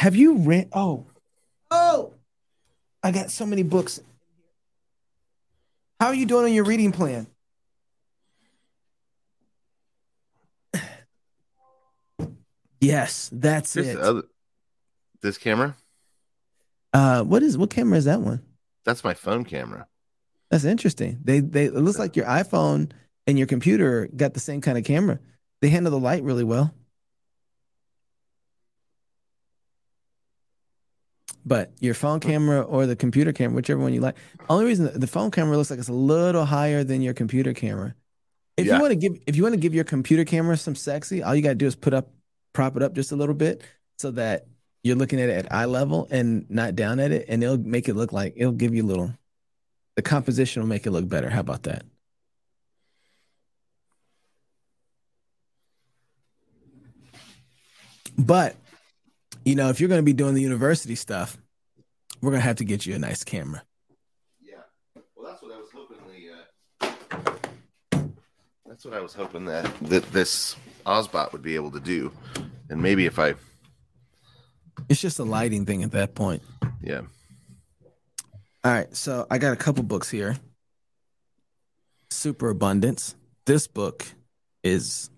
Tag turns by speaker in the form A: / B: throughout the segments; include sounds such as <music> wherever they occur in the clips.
A: Have you read? Oh, oh, I got so many books. How are you doing on your reading plan? <sighs> Yes, that's
B: Here's
A: it.
B: the other, this camera.
A: Uh, what is what camera is that one?
B: That's my phone camera.
A: That's interesting. They they it looks like your iPhone and your computer got the same kind of camera. They handle the light really well. But your phone camera or the computer camera, whichever one you like. Only reason the phone camera looks like it's a little higher than your computer camera. If
B: Yeah.
A: you want to give if you want to give your computer camera some sexy, all you gotta do is put up prop it up just a little bit so that you're looking at it at eye level and not down at it, and it'll make it look like it'll give you a little the composition will make it look better. How about that? But you know, if you're going to be doing the university stuff, we're going to have to get you a nice camera.
B: Yeah. Well, that's what I was hoping the. Uh, that's what I was hoping that that this OBSBOT would be able to do, and maybe if I,
A: It's just a lighting thing at that point.
B: yeah,
A: All right, so I got a couple books here. Super Abundance. This book is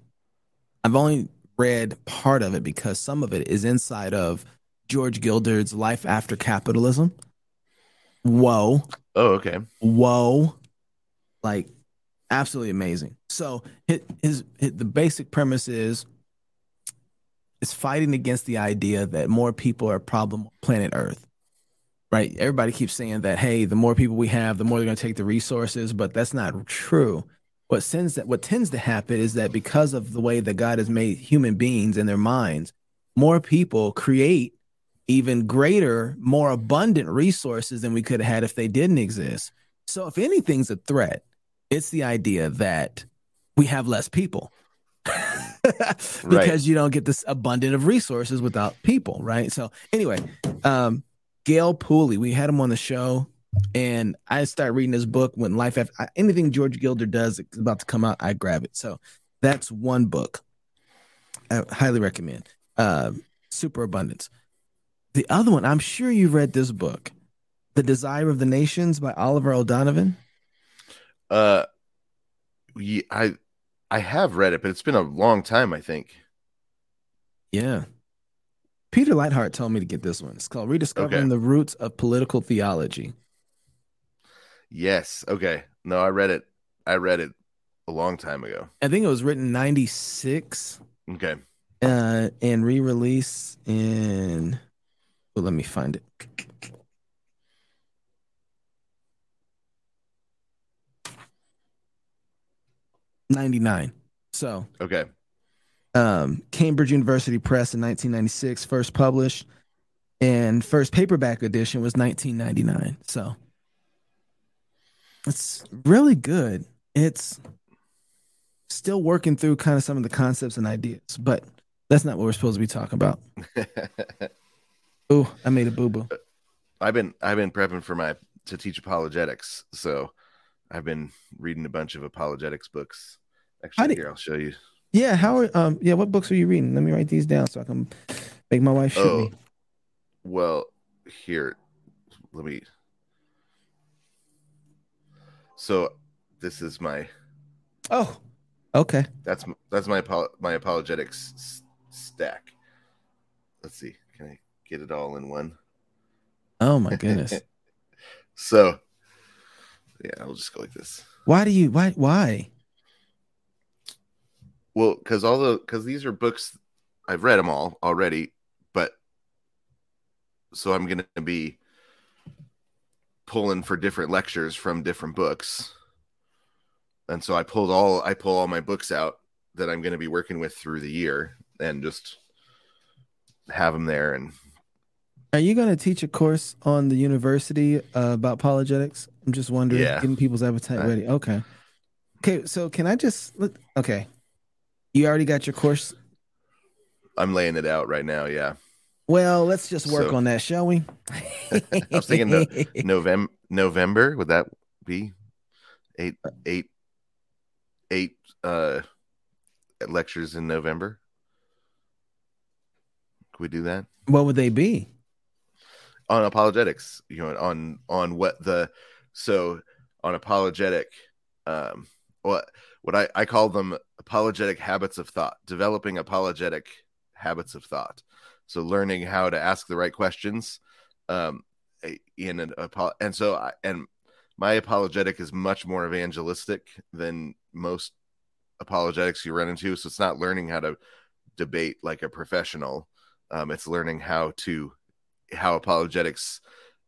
A: I've only read part of it because some of it is inside of George Gilder's Life After Capitalism. Whoa.
B: oh okay,
A: whoa. Like absolutely amazing. So his, his, his the basic premise is it's fighting against the idea that more people are a problem on planet earth right? Everybody keeps saying that hey the more people we have the more they're going to take the resources but that's not true what sends that what tends to happen is that because of the way that god has made human beings and their minds more people create even greater, more abundant resources than we could have had if they didn't exist. So, if anything's a threat, it's the idea that we have less people <laughs> because
B: Right.
A: you don't get this abundant of resources without people, right? So, anyway, um, Gale Pooley, we had him on the show, and I start reading his book when life after anything George Gilder does is about to come out, I grab it. So, that's one book I highly recommend. Um, Super Abundance. The other one, I'm sure you've read this book, The Desire of the Nations by Oliver O'Donovan.
B: uh, yeah, I, I have read it, but it's been a long time. I think.
A: Yeah. Peter Leithart told me to get this one. It's called Rediscovering
B: Okay.
A: the Roots of Political Theology.
B: Yes. Okay. No, I read it. I read it a long time ago.
A: I think it was written 96
B: Okay.
A: uh, and re release in. Well, let me find it. Ninety nine. So
B: Okay.
A: um, Cambridge University Press in 1996, first published, and first paperback edition was 1999. So it's really good. It's still working through kind of some of the concepts and ideas, but that's not what we're supposed to be talking about. <laughs> Ooh, I made a boo boo.
B: I've been I've been prepping for my to teach apologetics, so I've been reading a bunch of apologetics books. Actually, here I'll show you.
A: Yeah, how are um yeah, what books are you reading? Let me write these down so I can make my wife shoot
B: Oh,
A: me.
B: well, here, let me. So, this is my
A: Oh, okay.
B: that's that's my my apologetics s- stack. Let's see, can I get it all in one?
A: Oh my goodness. <laughs>
B: So, yeah, I'll just go like this.
A: why do you why why?
B: Well, because all the because these are books I've read them all already, but so I'm gonna be pulling for different lectures from different books, and so I pulled all I pull all my books out that I'm gonna be working with through the year, and just have them there. And
A: Are you going to teach a course on the university uh, about apologetics? I'm just wondering,
B: Yeah.
A: getting people's appetite
B: I-
A: ready. Okay. Okay, so can I just look? Okay. You already got your course.
B: I'm laying it out right now. Yeah,
A: Well, let's just work
B: So-
A: on that, shall we? <laughs>
B: I was thinking <laughs> November. November would that be eight eight eight uh lectures in November? Could we do that?
A: What would they be?
B: On apologetics, you know, on on what the so on apologetic, um, what what I I call them apologetic habits of thought, developing apologetic habits of thought. So learning how to ask the right questions, um, in an and so I, and my apologetic is much more evangelistic than most apologetics you run into. So it's not learning how to debate like a professional. Um, it's learning how to how apologetics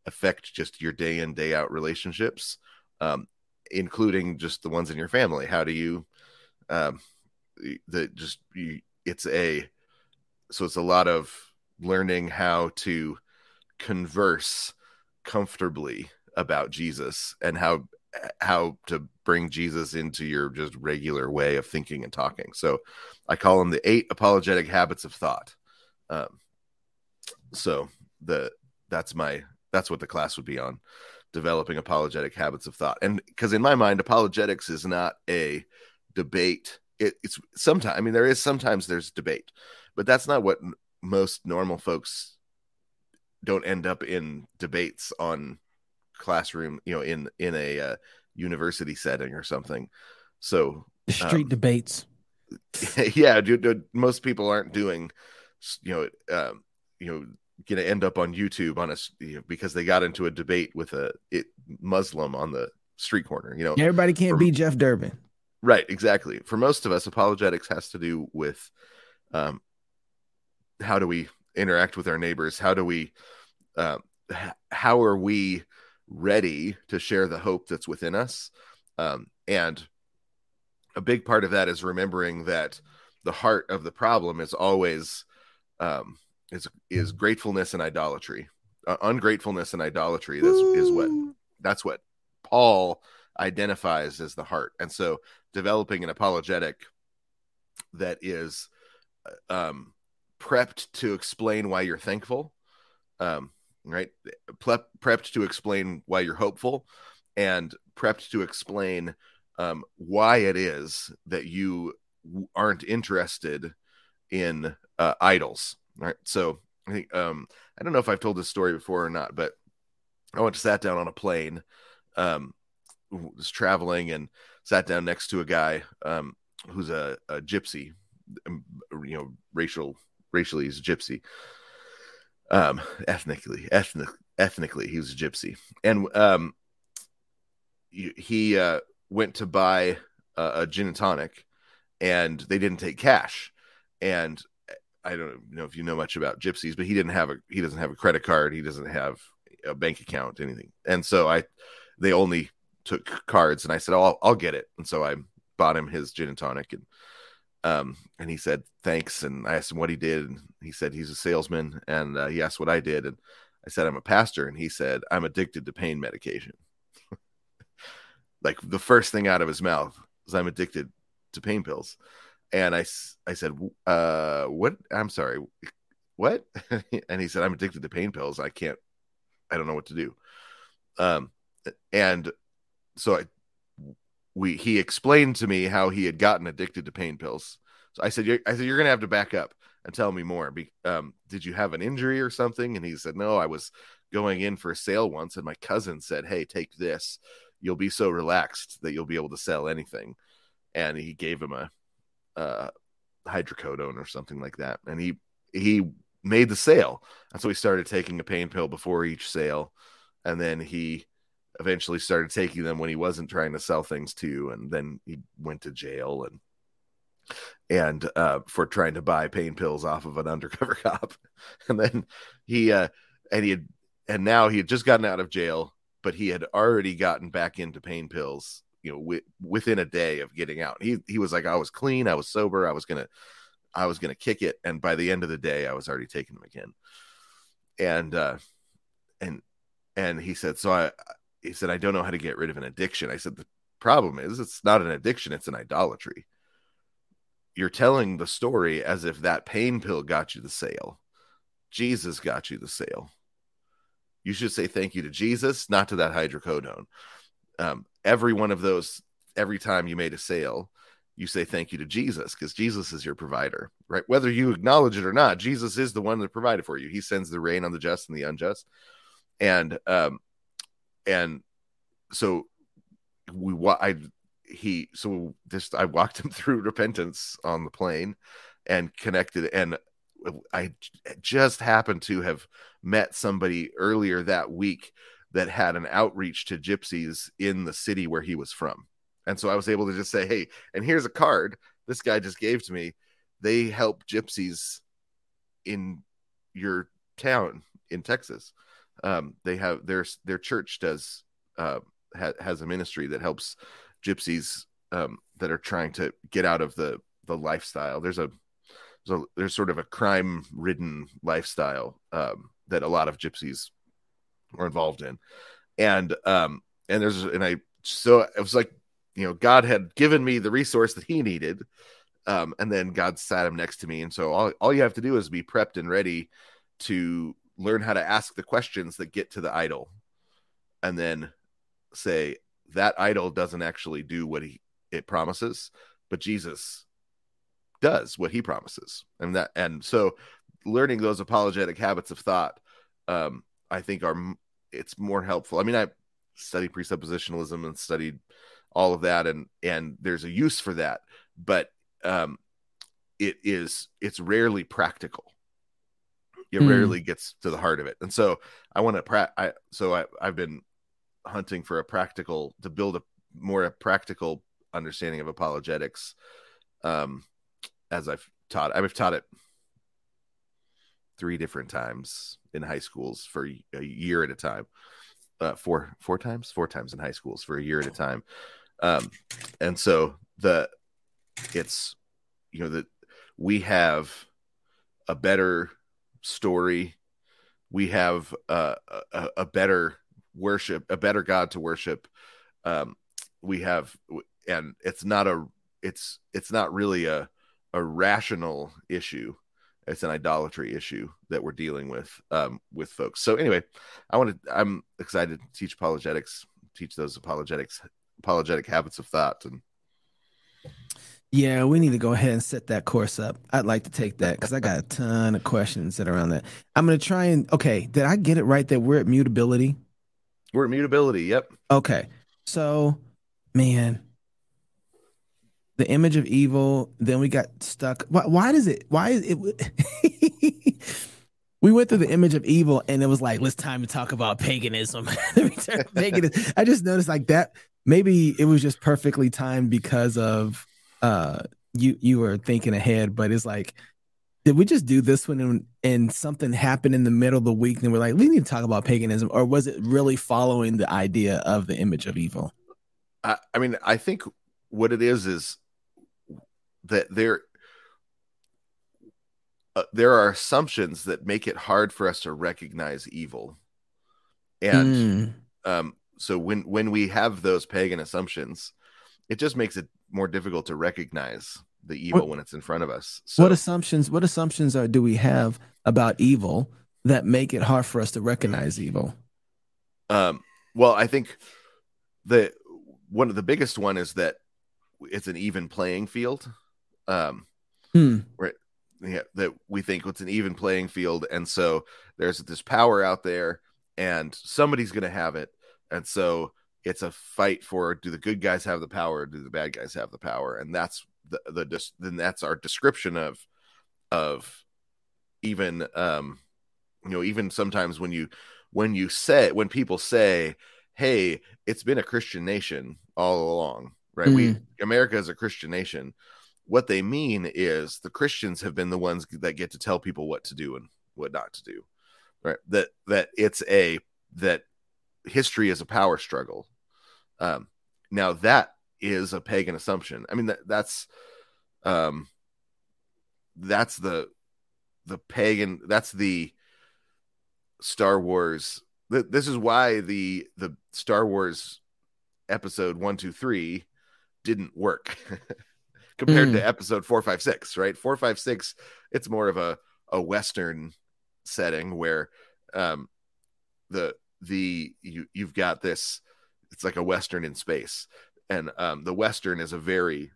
B: affect just your day in day out relationships, um, including just the ones in your family. How do you um, the just you, it's a so it's a lot of learning how to converse comfortably about Jesus and how how to bring Jesus into your just regular way of thinking and talking. So I call them the eight apologetic habits of thought. Um, so the that's my that's what the class would be on developing apologetic habits of thought. And because in my mind, apologetics is not a debate. It, it's sometimes I mean there is sometimes there's debate, but that's not what most normal folks don't end up in debates on classroom, you know, in in a uh, university setting or something. So
A: street um, debates. <laughs>
B: Yeah, dude, most people aren't doing, you know, um, you know, going to end up on YouTube on a you know, because they got into a debate with a it, Muslim on the street corner. You know,
A: everybody can't for, be Jeff Durbin.
B: Right, exactly. For most of us, apologetics has to do with um, how do we interact with our neighbors? How do we, uh, how are we ready to share the hope that's within us. Um, and a big part of that is remembering that the heart of the problem is always um, is is gratefulness and idolatry. Uh, ungratefulness and idolatry is, is what that's what Paul identifies as the heart. And so developing an apologetic that is uh, um, prepped to explain why you're thankful um, right? Prepped to explain why you're hopeful and prepped to explain um, why it is that you aren't interested in uh, idols. Right. So I think, um, I don't know if I've told this story before or not, but I went to sat down on a plane, um, was traveling and sat down next to a guy, um, who's a, a gypsy, um, you know, racial, racially he's a gypsy. Um, ethnically, ethnic, ethnically, he was a gypsy, and um, he uh, went to buy a, a gin and tonic, and they didn't take cash, and I don't know if you know much about gypsies, but he didn't have a he doesn't have a credit card, he doesn't have a bank account, anything, and so I they only took cards, and I said, "Oh, I'll, I'll get it," and so I bought him his gin and tonic, and um, and he said thanks, and I asked him what he did, and he said he's a salesman, and uh, he asked what I did, and I said I'm a pastor, and he said I'm addicted to pain medication. <laughs> like the first thing out of his mouth was I'm addicted to pain pills, and I I said uh what I'm sorry what? <laughs> And he said I'm addicted to pain pills. I can't I don't know what to do. Um and so I we he explained to me how he had gotten addicted to pain pills. So I said, I said, you're gonna have to back up and tell me more. Be, um, did you have an injury or something? And he said, no, I was going in for a sale once, and my cousin said, hey, take this. You'll be so relaxed that you'll be able to sell anything. And he gave him a, hydrocodone or something like that, and he he made the sale. And so he started taking a pain pill before each sale, and then he eventually started taking them when he wasn't trying to sell things too and then he went to jail and and uh, for trying to buy pain pills off of an <laughs> undercover cop. And then he uh and he had and now he had just gotten out of jail but he had already gotten back into pain pills you know w- within a day of getting out. He he was like i was clean i was sober i was gonna i was gonna kick it and by the end of the day i was already taking them again. And uh and and he said so i he said, I don't know how to get rid of an addiction. I said, the problem is it's not an addiction, it's an idolatry. You're telling the story as if that pain pill got you the sale. Jesus got you the sale. You should say thank you to Jesus, not to that hydrocodone. Um, every one of those, every time you made a sale, you say thank you to Jesus because Jesus is your provider, right? Whether you acknowledge it or not, Jesus is the one that provided for you. He sends the rain on the just and the unjust, and um, and so we I he so just I walked him <laughs> through repentance on the plane and connected and I just happened to have met somebody earlier that week that had an outreach to gypsies in the city where he was from. And so I was able to just say, "Hey, and here's a card this guy just gave to me. They help gypsies in your town in Texas. Um, they have their their church does uh, ha, has a ministry that helps gypsies um, that are trying to get out of the the lifestyle. There's a there's, a, there's sort of a crime ridden lifestyle um, that a lot of gypsies are involved in, and um and there's and I so it was like you know God had given me the resource that He needed, um, and then God sat him next to me, and so all all you have to do is be prepped and ready to learn how to ask the questions that get to the idol, and then say that idol doesn't actually do what he it promises, but Jesus does what he promises. And that and so learning those apologetic habits of thought um I think are it's more helpful. I mean I studied presuppositionalism and studied all of that and and there's a use for that, but um it is it's rarely practical it mm. rarely gets to the heart of it. And so i want to pra- I, so I, i've been hunting for a practical to build a more a practical understanding of apologetics um as i've taught i've taught it three different times in high schools for a year at a time. Uh four four times? Four times in high schools for a year at a time. Um and so the it's you know that we have a better story we have uh, a, a better worship, a better God to worship. Um, we have, and it's not a, it's it's not really a a rational issue. It's an idolatry issue that we're dealing with um, with folks. So anyway, I want to. I'm excited to teach apologetics, teach those apologetics, apologetic habits of thought, and
A: yeah, we need to go ahead and set that course up. I'd like to take that because I got a ton of questions that are around that. I'm going to try and okay. Did I get it right that we're at mutability?
B: We're at mutability. Yep.
A: Okay. So, man, the image of evil. Then we got stuck. Why, why does it? Why is it? <laughs> we went through the image of evil, and it was like, let's time to talk about paganism. <laughs> <laughs> paganism. I just noticed like that. Maybe it was just perfectly timed because of uh you you were thinking ahead, but it's like did we just do this one and, and something happened in the middle of the week and we're like we need to talk about paganism or was it really following the idea of the image of evil
B: i, I mean i think what it is is that there uh, there are assumptions that make it hard for us to recognize evil and mm. um, so when when we have those pagan assumptions it just makes it more difficult to recognize the evil what, when it's in front of us.
A: So, what assumptions? What assumptions are do we have about evil that make it hard for us to recognize evil?
B: Um. Well, I think the one of the biggest one is that it's an even playing field. Um. Hmm. Where, yeah, that we think it's an even playing field, and so there's this power out there, and somebody's going to have it, and so it's a fight for do the good guys have the power, do the bad guys have the power, and that's the, the then that's our description of of even um you know even sometimes when you when you say when people say hey it's been a christian nation all along right? Mm. we america is a christian nation. What they mean is the christians have been the ones that get to tell people what to do and what not to do right? That that it's a that history is a power struggle um now that is a pagan assumption i mean that that's um that's the the pagan that's the star wars this is why the the star wars episode one two three didn't work <laughs> compared mm. to episode four five six right four five six it's more of a a western setting where um the the you you've got this it's like a western in space and um the western is a very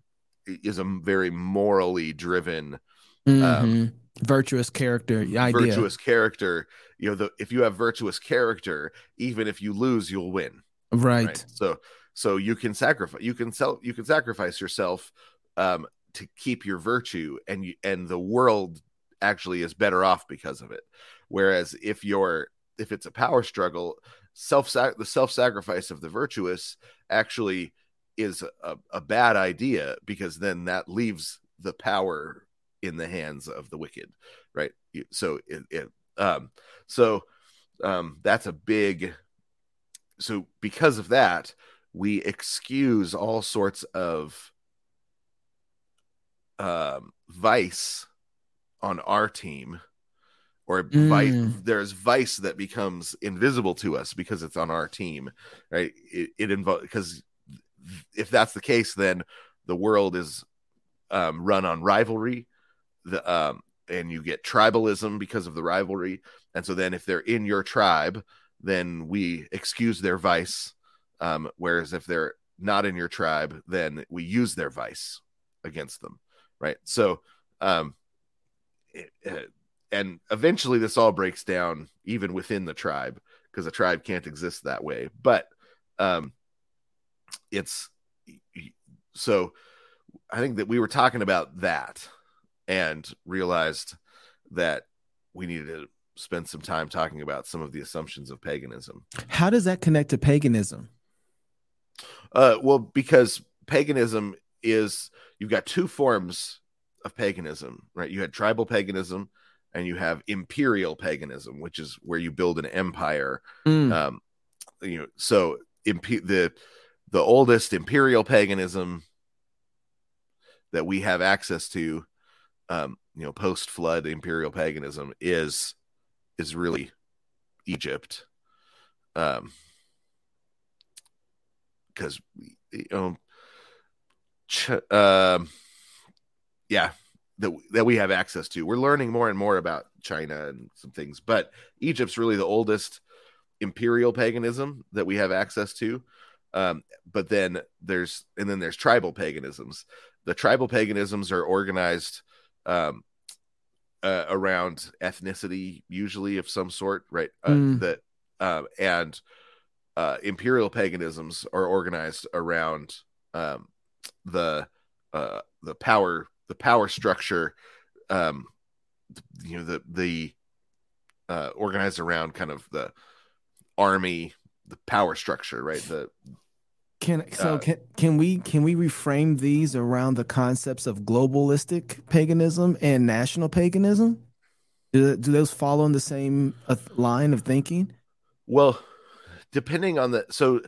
B: is a very morally driven
A: mm-hmm. virtuous character idea.
B: virtuous character you know the if you have virtuous character even if you lose you'll win
A: right,
B: right? so so you can sacrifice you can sell you can sacrifice yourself um to keep your virtue and you and the world actually is better off because of it whereas if you're if it's a power struggle self the self sacrifice of the virtuous actually is a, a bad idea because then that leaves the power in the hands of the wicked right? So it, it um so um that's a big so because of that we excuse all sorts of um vice on our team or mm. vice, there's vice that becomes invisible to us because it's on our team right? It, it involves because if that's the case then the world is um, run on rivalry the um, and you get tribalism because of the rivalry. And so then if they're in your tribe then we excuse their vice um, whereas if they're not in your tribe then we use their vice against them right? So um it, it, and eventually this all breaks down even within the tribe because a tribe can't exist that way. But um it's so i think that we were talking about that and realized that we needed to spend some time talking about some of the assumptions of paganism.
A: How does that connect to paganism?
B: Uh well because paganism is you've got two forms of paganism right? You had tribal paganism and you have imperial paganism, which is where you build an empire. Mm. Um, you know, so imp- the the oldest imperial paganism that we have access to, um, you know, post flood imperial paganism is is really Egypt, um, because you know, ch- uh, yeah, that that we have access to. We're learning more and more about China and some things, but Egypt's really the oldest imperial paganism that we have access to. Um, but then there's and then there's tribal paganisms. The tribal paganisms are organized um, uh, around ethnicity, usually of some sort, right? Uh, mm. That uh, and uh, imperial paganisms are organized around um, the uh, the power the power structure um you know the the uh organized around kind of the army the power structure right? The
A: can so uh, can can we can we reframe these around the concepts of globalistic paganism and national paganism? Do, do those follow in the same uh, line of thinking?
B: Well depending on the so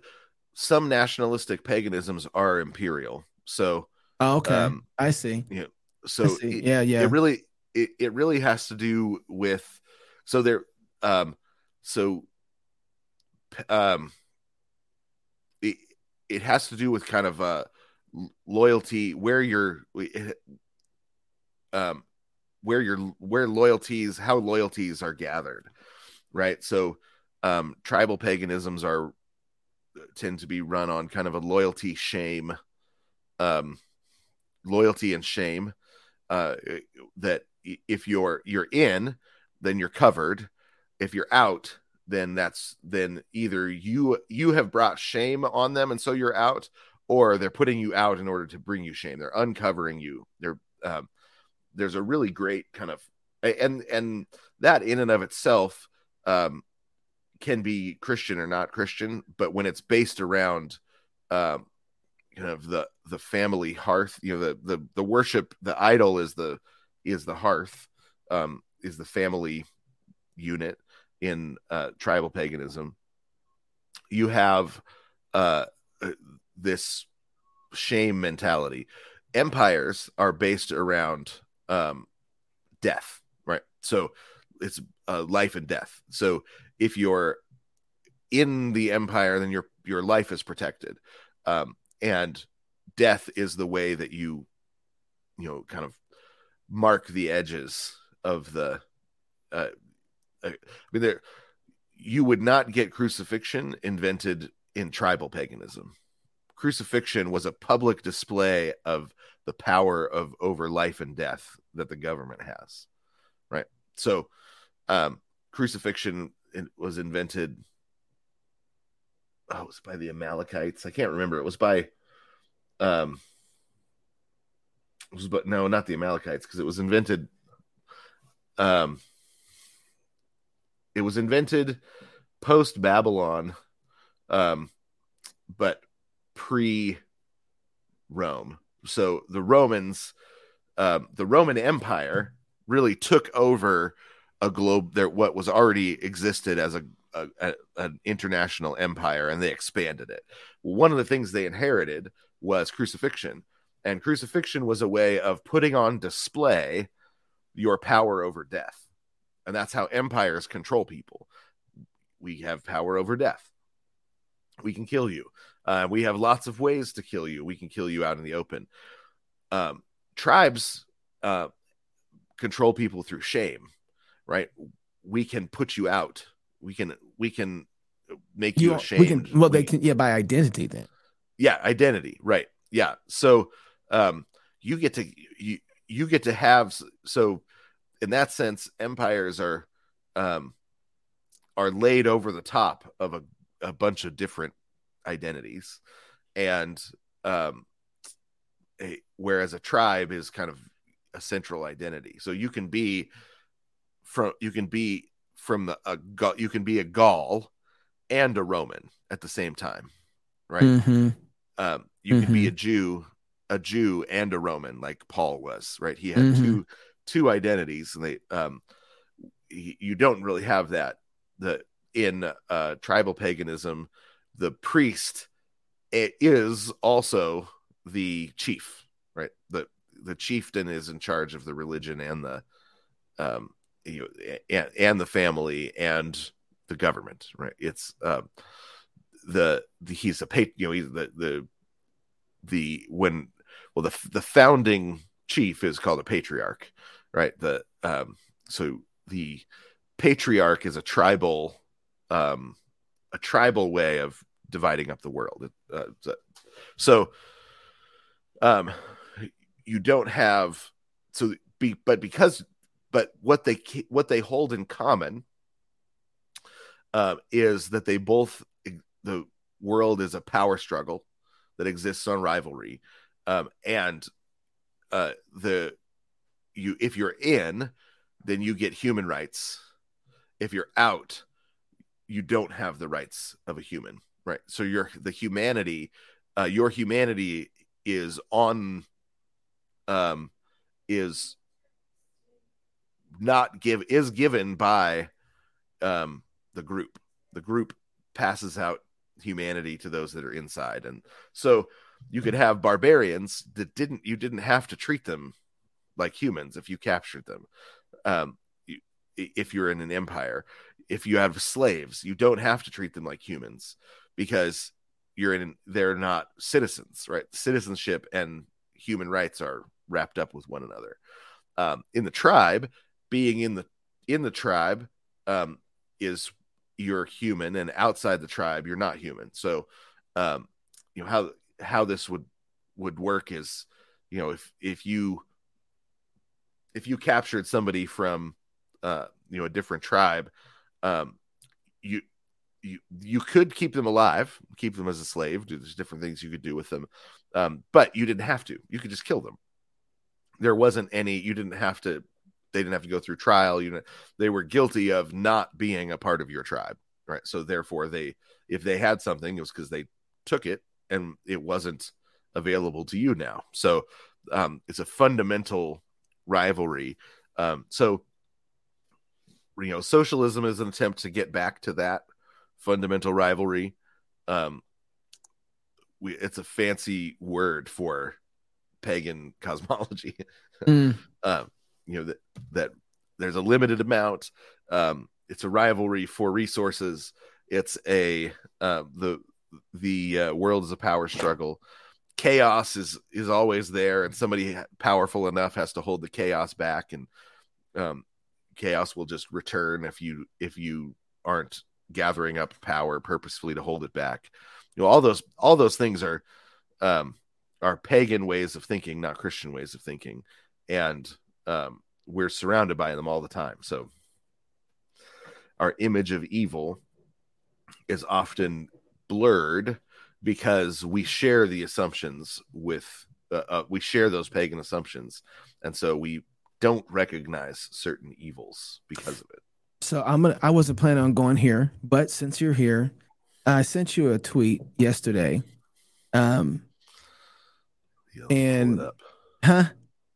B: some nationalistic paganisms are imperial. So
A: Oh, okay. Um, I see.
B: Yeah. so
A: see. It, yeah, yeah.
B: It really it, it really has to do with so there um so um it, it has to do with kind of uh loyalty where you're um where your where loyalties how loyalties are gathered right so um tribal paganisms are tend to be run on kind of a loyalty shame um loyalty and shame uh, that if you're you're in then you're covered. If you're out then that's then either you you have brought shame on them and so you're out or they're putting you out in order to bring you shame. They're uncovering you. They're um, there's a really great kind of and and that in and of itself um, can be christian or not christian but when it's based around um, kind of the the family hearth you know the the the worship the idol is the is the hearth um is the family unit in uh tribal paganism. You have uh this shame mentality. Empires are based around um death right? So it's uh, life and death. So if you're in the empire then your your life is protected. Um and death is the way that you you know kind of mark the edges of the uh, uh, i mean there you would not get crucifixion invented in tribal paganism. Crucifixion was a public display of the power of over life and death that the government has right? So um crucifixion was invented oh it was by the amalekites i can't remember it was by um it was but no not the amalekites because it was invented um it was invented post babylon um but pre Rome. So the Romans, uh, the Roman Empire really took over a globe there what was already existed as a, a, a, an international empire and they expanded it. One of the things they inherited was crucifixion, and crucifixion was a way of putting on display your power over death, and that's how empires control people. We have power over death. We can kill you. Uh, we have lots of ways to kill you. We can kill you out in the open. Um, tribes uh, control people through shame, right? We can put you out. We can we can make you, you ashamed.
A: We can well, we, they can yeah by identity then.
B: Yeah, identity, right? Yeah. So um, you get to you you get to have so in that sense, empires are um, are laid over the top of a, a bunch of different identities and um a, whereas a tribe is kind of a central identity so you can be from you can be from the a you can be a gaul and a roman at the same time right mm-hmm. um you mm-hmm. can be a jew a jew and a roman like paul was right he had mm-hmm. two two identities and they um you don't really have that the in uh tribal paganism the priest is also the chief, right? The the chieftain is in charge of the religion and the um you know, and, and the family and the government, right? It's um the, the he's a pat you know he's the the the when well the the founding chief is called a patriarch, right? The um so the patriarch is a tribal um a tribal way of dividing up the world. Uh, so, um, you don't have so be but because but what they what they hold in common uh, is that they both the world is a power struggle that exists on rivalry, um, and uh, the you if you're in, then you get human rights. If you're out, you don't have the rights of a human right so your the humanity uh your humanity is on um is not give is given by um the group. The group passes out humanity to those that are inside. And so you could have barbarians that didn't you didn't have to treat them like humans if you captured them. Um if you're in an empire if you have slaves you don't have to treat them like humans because you're in they're not citizens right? Citizenship and human rights are wrapped up with one another. Um, in the tribe being in the in the tribe um, is you're human and outside the tribe you're not human so um, you know how how this would would work is you know if if you if you captured somebody from uh you know a different tribe um you you you could keep them alive, keep them as a slave. There's different things you could do with them, um, but you didn't have to. You could just kill them. There wasn't any. You didn't have to. They didn't have to go through trial. You know, they were guilty of not being a part of your tribe, right? So therefore, they if they had something, it was because they took it and it wasn't available to you now. So um, it's a fundamental rivalry. Um, so you know, socialism is an attempt to get back to that fundamental rivalry. Um, we it's a fancy word for pagan <laughs> cosmology. Mm. um, you know that that there's a limited amount. Um, it's a rivalry for resources. It's a uh, the the uh, world is a power struggle. Chaos is is always there, and somebody powerful enough has to hold the chaos back, and um, chaos will just return if you if you aren't gathering up power purposefully to hold it back. You know, all those all those things are um, are pagan ways of thinking, not Christian ways of thinking, and um, we're surrounded by them all the time. So our image of evil is often blurred because we share the assumptions with uh, uh, we share those pagan assumptions and so we don't recognize certain evils because of it
A: So I'm gonna. I wasn't planning on going here, but since you're here, I sent you a tweet yesterday. Um,
B: Yeah, let me pull
A: And huh?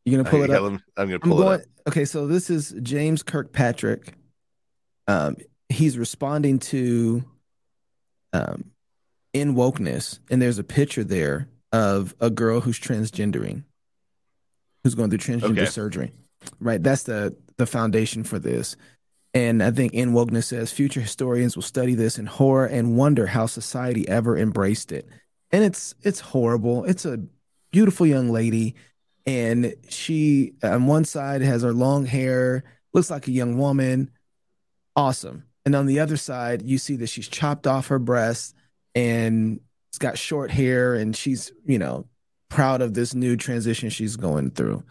A: You gonna pull it up?
B: me- i'm gonna
A: I'm
B: pull it up
A: Okay, so this is James Kirkpatrick. Um, he's responding to um, End Wokeness, and there's a picture there of a girl who's transgendering, who's going through transgender
B: Okay.
A: surgery. Right, that's the the foundation for this. And I think End Wokeness says future historians will study this in horror and wonder how society ever embraced it. And it's it's horrible. It's a beautiful young lady and she on one side has her long hair looks like a young woman. Awesome. And on the other side you see that she's chopped off her breast and it's got short hair and she's you know proud of this new transition she's going through.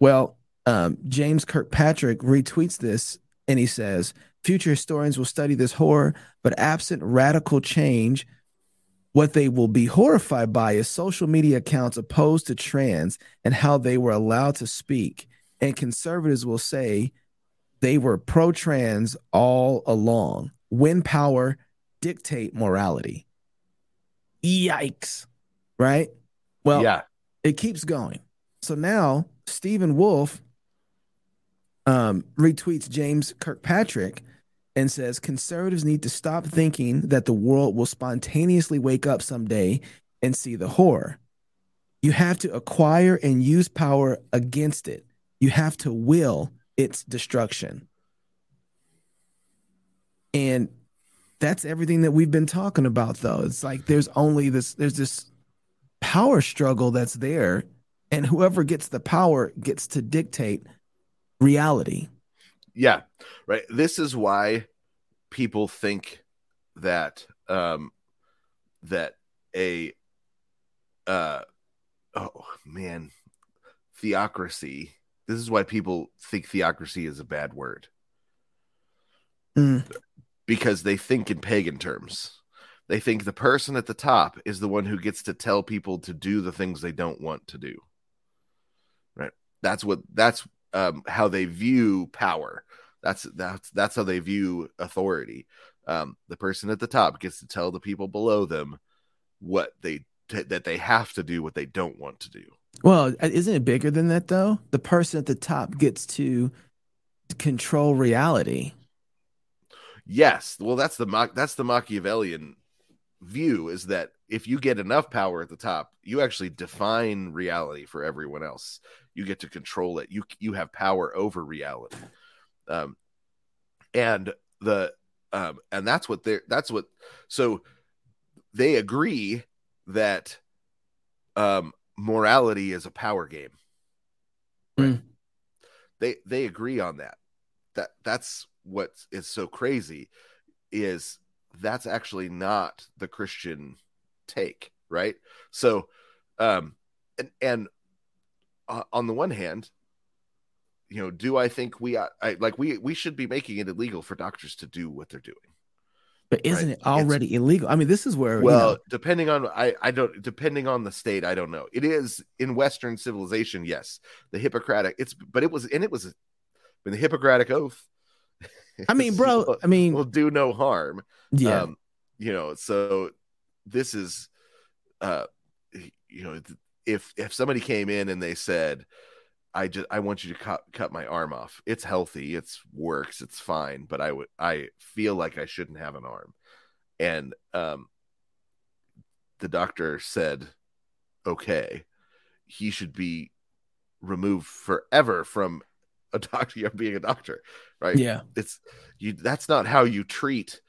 A: Well um, james kirkpatrick retweets this and he says future historians will study this horror but absent radical change what they will be horrified by is social media accounts opposed to trans and how they were allowed to speak. And conservatives will say they were pro trans all along. Win power, dictate morality. Yikes. Right? Well,
B: yeah
A: it keeps going. So now Stephen Wolfe um, retweets James Kirkpatrick and says conservatives need to stop thinking that the world will spontaneously wake up someday and see the horror. You have to acquire and use power against it. You have to will its destruction. And that's everything that we've been talking about though. It's like there's only this there's this power struggle that's there and whoever gets the power gets to dictate reality.
B: Yeah right. This is why people think that um that a uh oh man theocracy this is why people think theocracy is a bad word.
A: Mm.
B: because they think in pagan terms. They think the person at the top is the one who gets to tell people to do the things they don't want to do. Right. That's what that's um, how they view power that's that's that's how they view authority um, the person at the top gets to tell the people below them what they that they have to do what they don't want to do
A: Well, uh, isn't it bigger than that though? The person at the top gets to control reality.
B: yes well that's the Mach- that's the machiavellian view is that if you get enough power at the top you actually define reality for everyone else. You get to control it. You you have power over reality. Um and the um and that's what they're that's what so they agree that um morality is a power game. Right.
A: Mm.
B: they they agree on that. That that's what is so crazy is that's actually not the christian take right so um and and uh, on the one hand you know do i think we uh, I, like we we should be making it illegal for doctors to do what they're doing
A: But isn't
B: Right.
A: it already illegal? I mean, this is where you
B: well
A: know,
B: depending on i i don't depending on the state i don't know it is in western civilization yes the hippocratic it's but it was and it was in the hippocratic oath
A: I mean, <laughs> bro, I mean,
B: will do no harm
A: yeah.
B: um you know so this is uh you know if if somebody came in and they said i just i want you to cut cut my arm off. It's healthy. It's works. It's fine but i would i feel like i shouldn't have an arm. And um the doctor said okay he should be removed forever from a <laughs> doctor being a doctor right?
A: Yeah.
B: it's you that's not how you treat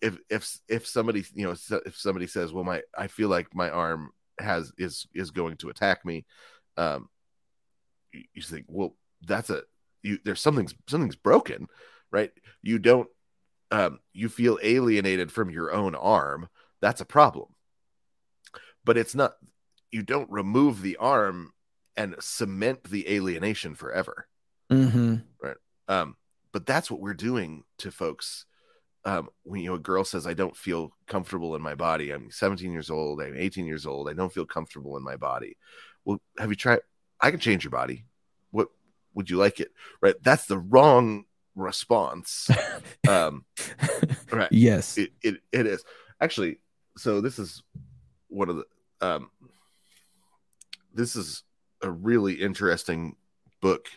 B: if if if somebody you know if somebody says well my i feel like my arm has is is going to attack me um you, you think well that's a you there's something's something's broken right you don't um you feel alienated from your own arm that's a problem but it's not you don't remove the arm and cement the alienation forever.
A: Mm-hmm.
B: Right. Um, but that's what we're doing to folks. Um, when you know a girl says, I don't feel comfortable in my body, I'm 17 years old, I'm 18 years old, I don't feel comfortable in my body. Well, have you tried? I can change your body. What would you like it? Right. That's the wrong response. <laughs> um, right.
A: Yes.
B: It, it, it is actually. So this is one of the, um, this is a really interesting book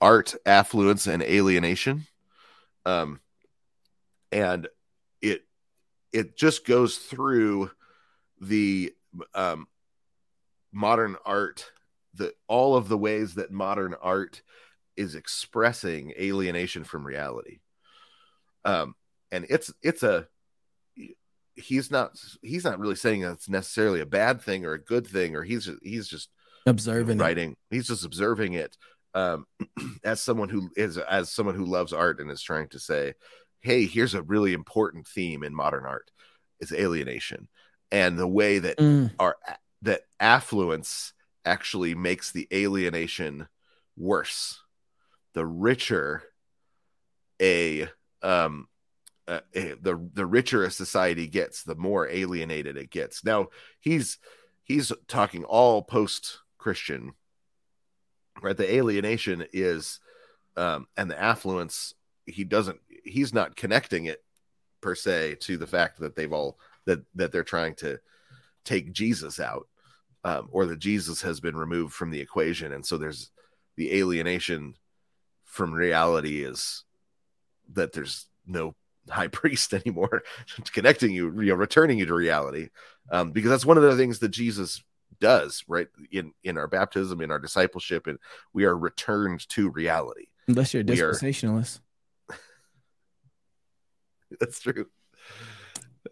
B: art affluence and alienation um and it it just goes through the um modern art the all of the ways that modern art is expressing alienation from reality um and it's it's a he's not he's not really saying that's necessarily a bad thing or a good thing or he's he's just
A: observing
B: writing it. he's just observing it um <clears throat> as someone who is as someone who loves art and is trying to say hey here's a really important theme in modern art it's alienation and the way that
A: Mm.
B: our that affluence actually makes the alienation worse. The richer a um uh, the the richer a society gets the more alienated it gets. Now he's he's talking all post christian right? The alienation is um and the affluence he doesn't he's not connecting it per se to the fact that they've all that that they're trying to take jesus out um, or that jesus has been removed from the equation. And so there's the alienation from reality is that there's no high <laughs> priest anymore <laughs> connecting you you know returning you to reality. Um, because that's one of the things that jesus does right in in our baptism in our discipleship and we are returned to reality.
A: Unless you're a dispensationalist. <laughs>
B: that's true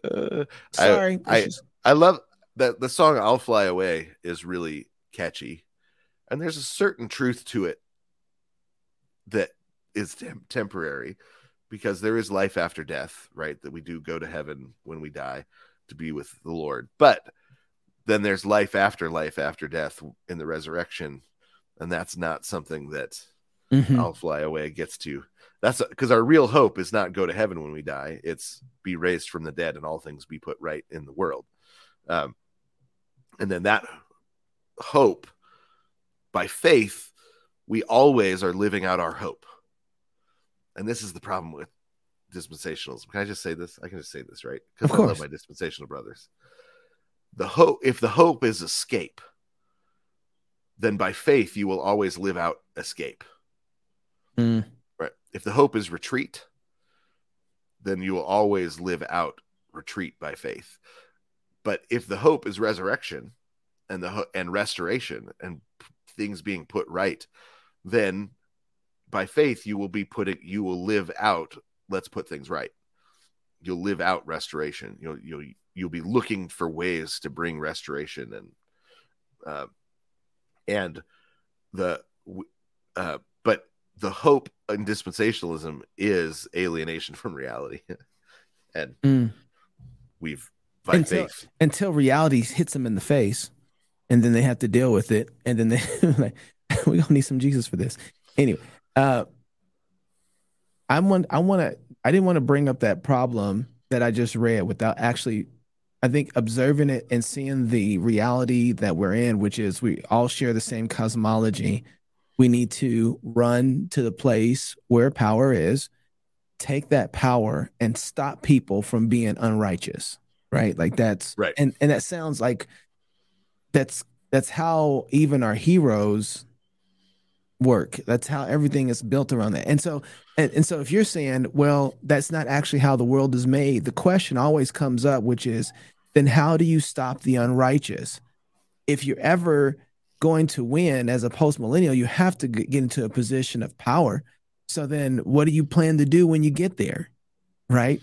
B: uh,
A: Sorry.
B: I-
A: just-
B: I love that the song I'll Fly Away is really catchy. And there's a certain truth to it that is tem- temporary because there is life after death, right? That we do go to heaven when we die to be with the Lord. But then there's life after life after death in the resurrection. And that's not something that
A: Mhm.
B: I'll fly away gets to. That's because our real hope is not go to heaven when we die. It's be raised from the dead and all things be put right in the world. Um, and then that hope, by faith, we always are living out our hope. And this is the problem with dispensationalism. Can I just say this? I can just say this, right?
A: Of
B: Because I love
A: course.
B: my dispensational brothers. The hope, if the hope is escape, then by faith you will always live out escape.
A: Mm.
B: If the hope is retreat, then you will always live out retreat by faith. But if the hope is resurrection and the ho- and restoration and things being put right, then by faith you will be putting you will live out let's put things right. You'll live out restoration. You'll you'll you'll be looking for ways to bring restoration and uh, and the uh, the hope in dispensationalism is alienation from reality <laughs> and
A: Mm.
B: we've by
A: Until-
B: faith
A: Until reality hits them in the face, and then they have to deal with it, and then they <laughs> like, <laughs> we gonna need some Jesus for this. Anyway, uh, I want I want to I didn't want to bring up that problem that I just read without actually. I think observing it and seeing the reality that we're in, which is we all share the same cosmology. We need to run to the place where power is, take that power and stop people from being unrighteous, right? Like that's
B: Right.
A: And and that sounds like that's that's how even our heroes work. That's how everything is built around that. And so and, and so if you're saying, well, that's not actually how the world is made, the question always comes up, which is then how do you stop the unrighteous? If you're ever going to win as a post millennial, you have to get into a position of power. So then what do you plan to do when you get there? Right.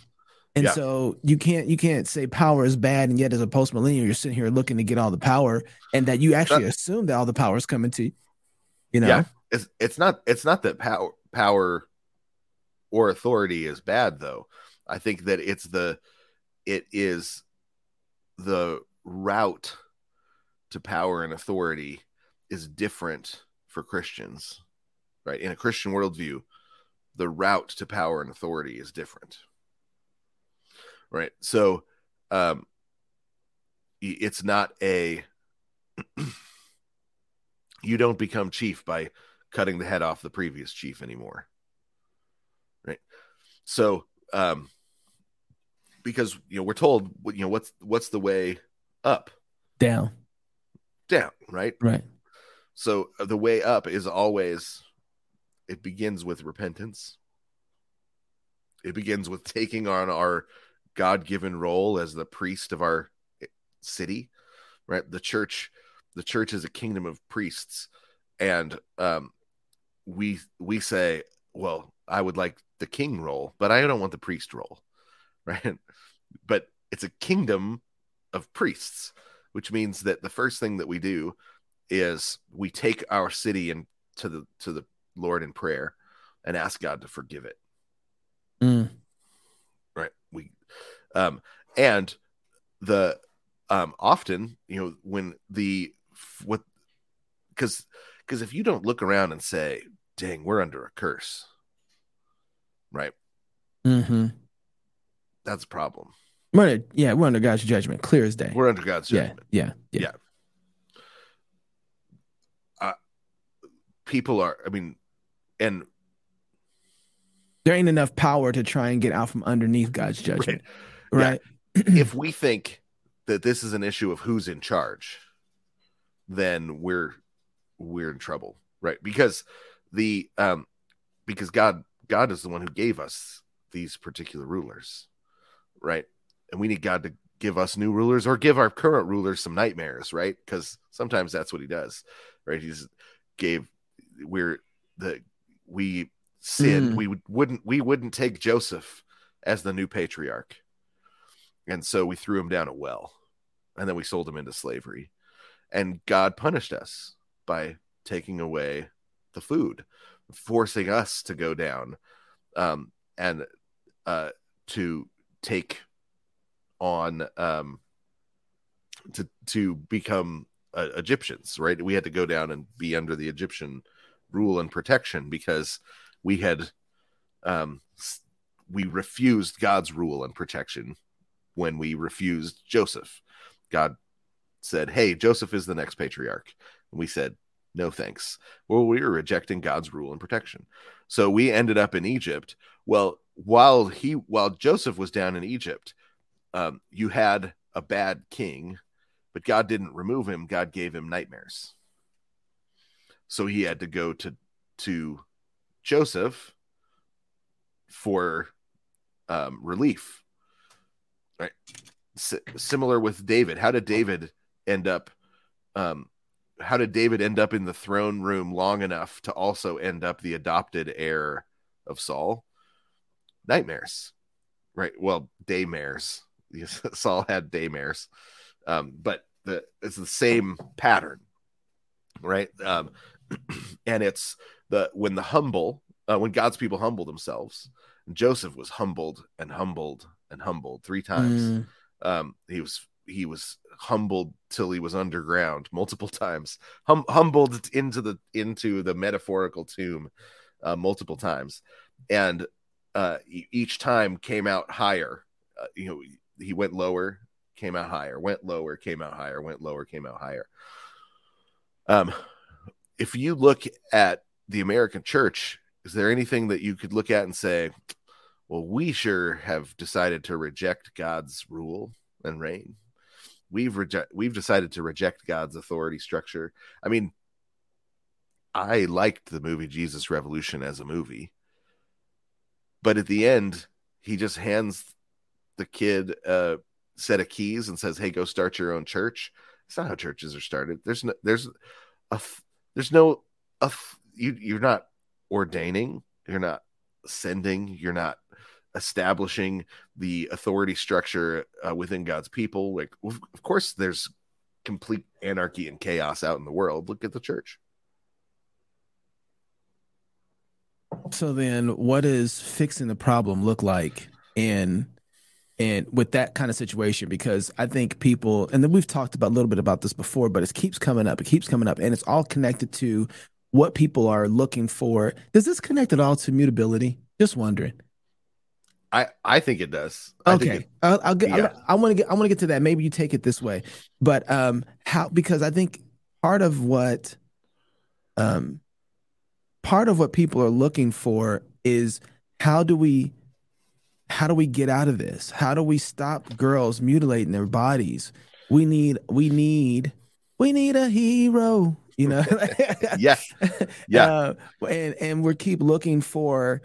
A: And
B: Yeah.
A: so you can't you can't say power is bad and yet as a post millennial you're sitting here looking to get all the power and that you actually assume that all the power is coming to you. You know?
B: Yeah. it's it's not it's not that power power or authority is bad though i think that it's the it is the route to power and authority is different for Christians, right? In a Christian worldview, the route to power and authority is different, right? So, um, it's not a <clears throat> you don't become chief by cutting the head off the previous chief anymore right? So um because you know we're told you know what's what's the way up?
A: Down.
B: Down right?
A: Right
B: so uh, the way up is always it begins with repentance. It begins with taking on our god-given role as the priest of our eh, city right? The church the church is a kingdom of priests. And um we we say well i would like the king role but i don't want the priest role <laughs> right? But it's a kingdom of priests which means that the first thing that we do is we take our city and to the to the lord in prayer and ask god to forgive it.
A: Mm.
B: right? We um and the um often you know when the what because because if you don't look around and say dang we're under a curse right?
A: Mm-hmm.
B: that's a problem.
A: We're under, yeah we're under god's judgment clear as day.
B: We're under god's judgment.
A: yeah yeah
B: yeah, yeah. Uh, people are i mean and
A: there ain't enough power to try and get out from underneath god's judgment right,
B: right? <clears throat> Yeah. if we think that this is an issue of who's in charge then we're we're in trouble, right? Because the um because God God is the one who gave us these particular rulers, right? And we need God to give us new rulers or give our current rulers some nightmares, right? Because sometimes that's what he does, right? He's gave we're the we sinned. Mm. We would, wouldn't we wouldn't take Joseph as the new patriarch. And so we threw him down a well and then we sold him into slavery and God punished us by taking away the food, forcing us to go down um, and uh, to take on um, to to become uh, Egyptians. Right, we had to go down and be under the Egyptian rule and protection because we had um, we refused God's rule and protection when we refused Joseph. God said, Hey, Joseph is the next patriarch. And we said, No thanks. Well, we were rejecting God's rule and protection. So we ended up in Egypt. Well, while he while Joseph was down in Egypt, um, you had a bad king, but God didn't remove him. God gave him nightmares. So he had to go to to Joseph for um, relief. Right. S- similar with David. How did David end up um how did David end up in the throne room long enough to also end up the adopted heir of Saul? Nightmares. Right. Well, daymares. <laughs> Saul had daymares. Um, but the it's the same pattern. Right? Um <clears throat> and it's the when the humble uh, when God's people humble themselves, Joseph was humbled and humbled and humbled three times. Mm. Um, he was he was humbled till he was underground <laughs> multiple times hum- humbled into the into the metaphorical tomb uh, multiple times and uh, each time came out higher uh, you know he went lower came out higher went lower came out higher went lower came out higher um if you look at the american church is there anything that you could look at and say well we sure have decided to reject god's rule and reign we've reject we've decided to reject God's authority structure. I mean, I liked the movie Jesus Revolution as a movie, but at the end, he just hands the kid a set of keys and says, "Hey, go start your own church." It's not how churches are started. There's no there's a there's no you you're not ordaining, you're not sending, you're not establishing the authority structure uh, within God's people. Like, of course, there's complete anarchy and chaos out in the world. Look at the church.
A: So then, what does fixing the problem look like in and with that kind of situation because I think people and then we've talked about a little bit about this before, but it keeps coming up. It keeps coming up, and it's all connected to what people are looking for. Does this connect at all to mutability? Just wondering.
B: I I think it does.
A: I okay, it, I'll, I'll, get. Yeah. I want to get. I want to get to that. Maybe you take it this way, but um, how? Because I think part of what, um, part of what people are looking for is how do we how do we get out of this? How do we stop girls mutilating their bodies? We need we need we need a hero, you know. <laughs>
B: yeah. <laughs> Yeah. Uh,
A: and and we keep looking for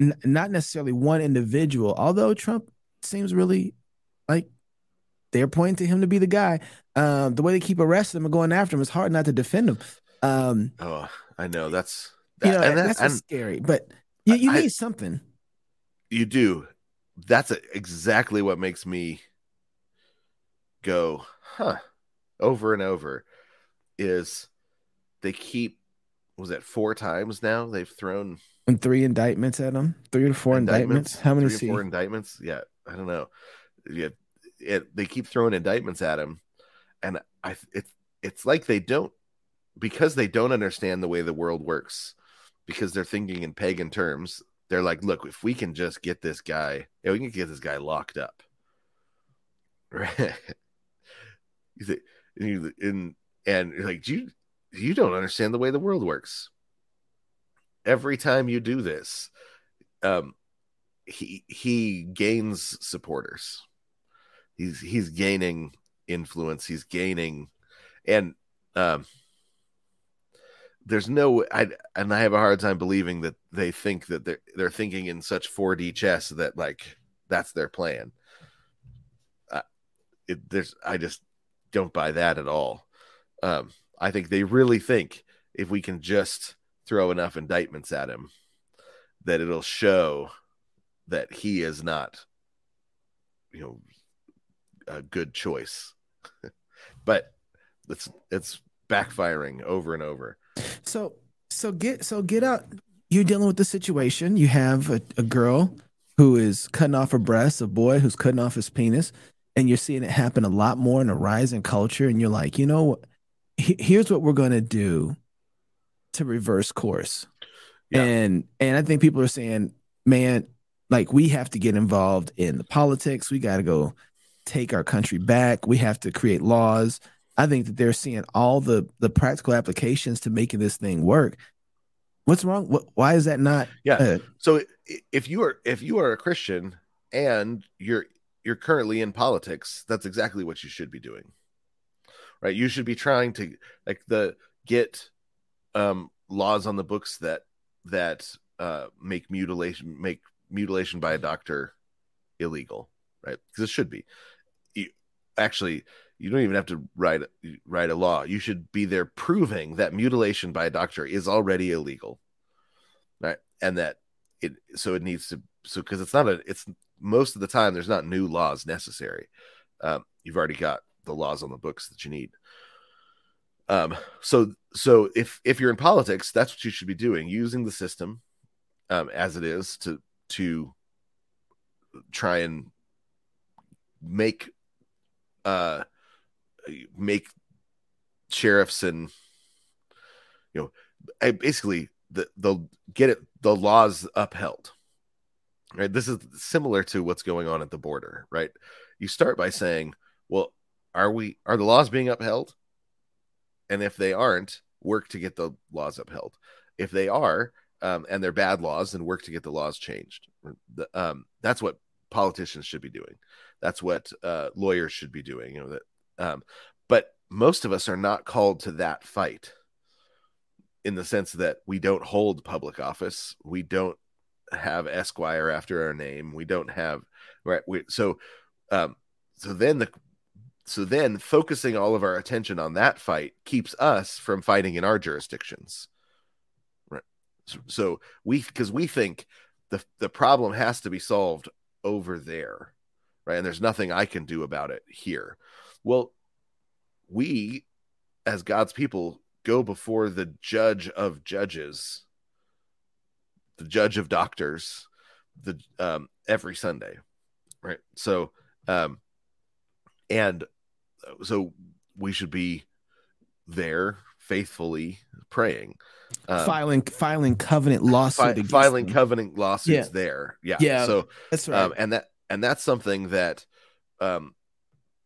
A: n- not necessarily one individual, although Trump seems really like they're pointing to him to be the guy. Um, the way they keep arresting him and going after him, it's hard not to defend him. Um,
B: oh, I know that's that,
A: you know, and that's and, scary, but you, you I, need something.
B: You do, that's exactly what makes me go, huh, over and over is they keep was it four times now they've thrown
A: and three indictments at them three or four indictments, indictments. how many
B: three four indictments? Yeah i don't know. Yeah it, they keep throwing indictments at him. And i it's it's like they don't because they don't understand the way the world works because they're thinking in pagan terms they're like, look, if we can just get this guy, yeah, we can get this guy locked up. <laughs> Right. and, and you're like, you, you don't understand the way the world works. Every time you do this, um, he he gains supporters. He's he's gaining influence. He's gaining, and um, there's no I and I have a hard time believing that they think that they're they're thinking in such 4D chess that like that's their plan. Uh, it, there's I just don't buy that at all. Um, I think they really think if we can just throw enough indictments at him, that it'll show that he is not, you know, a good choice. <laughs> but it's it's backfiring over and over.
A: So so get so get out. You're dealing with the situation. You have a, a girl who is cutting off her breast, a boy who's cutting off his penis, and you're seeing it happen a lot more in a rising culture. And you're like, you know, here's what we're gonna do to reverse course. Yeah. And and I think people are saying, man, like we have to get involved in the politics. We got to go take our country back. We have to create laws. I think that they're seeing all the the practical applications to making this thing work. What's wrong? What, why is that not?
B: Yeah. Uh, so if you are if you are a Christian and you're you're currently in politics, that's exactly what you should be doing. Right? You should be trying to like the get um laws on the books that that uh make mutilation make mutilation by a doctor illegal, right? Because it should be. You, actually you don't even have to write write a law. You should be there proving that mutilation by a doctor is already illegal, right? And that it so it needs to so because it's not a it's most of the time there's not new laws necessary. Um, you've already got the laws on the books that you need. Um, so so if if you're in politics, that's what you should be doing, using the system um, as it is to to try and make uh make sheriffs and you know basically the, they'll get it the laws upheld right? This is similar to what's going on at the border right? You start by saying well are we are the laws being upheld? And if they aren't work to get the laws upheld. If they are um, and they're bad laws then work to get the laws changed. The, um, that's what politicians should be doing. That's what uh, lawyers should be doing. You know that um, but most of us are not called to that fight in the sense that we don't hold public office. We don't have Esquire after our name. We don't have right. We, so, um, so then the so then focusing all of our attention on that fight keeps us from fighting in our jurisdictions. Right. So, so we because we think the the problem has to be solved over there, right? And there's nothing I can do about it here. Well, we as God's people go before the judge of judges, the judge of doctors, the um, every Sunday, right? So um and so we should be there faithfully praying.
A: Um, filing filing covenant lawsuit
B: fi- filing them. covenant lawsuits yeah. there. Yeah.
A: Yeah
B: so
A: that's right. um,
B: and that and that's something that um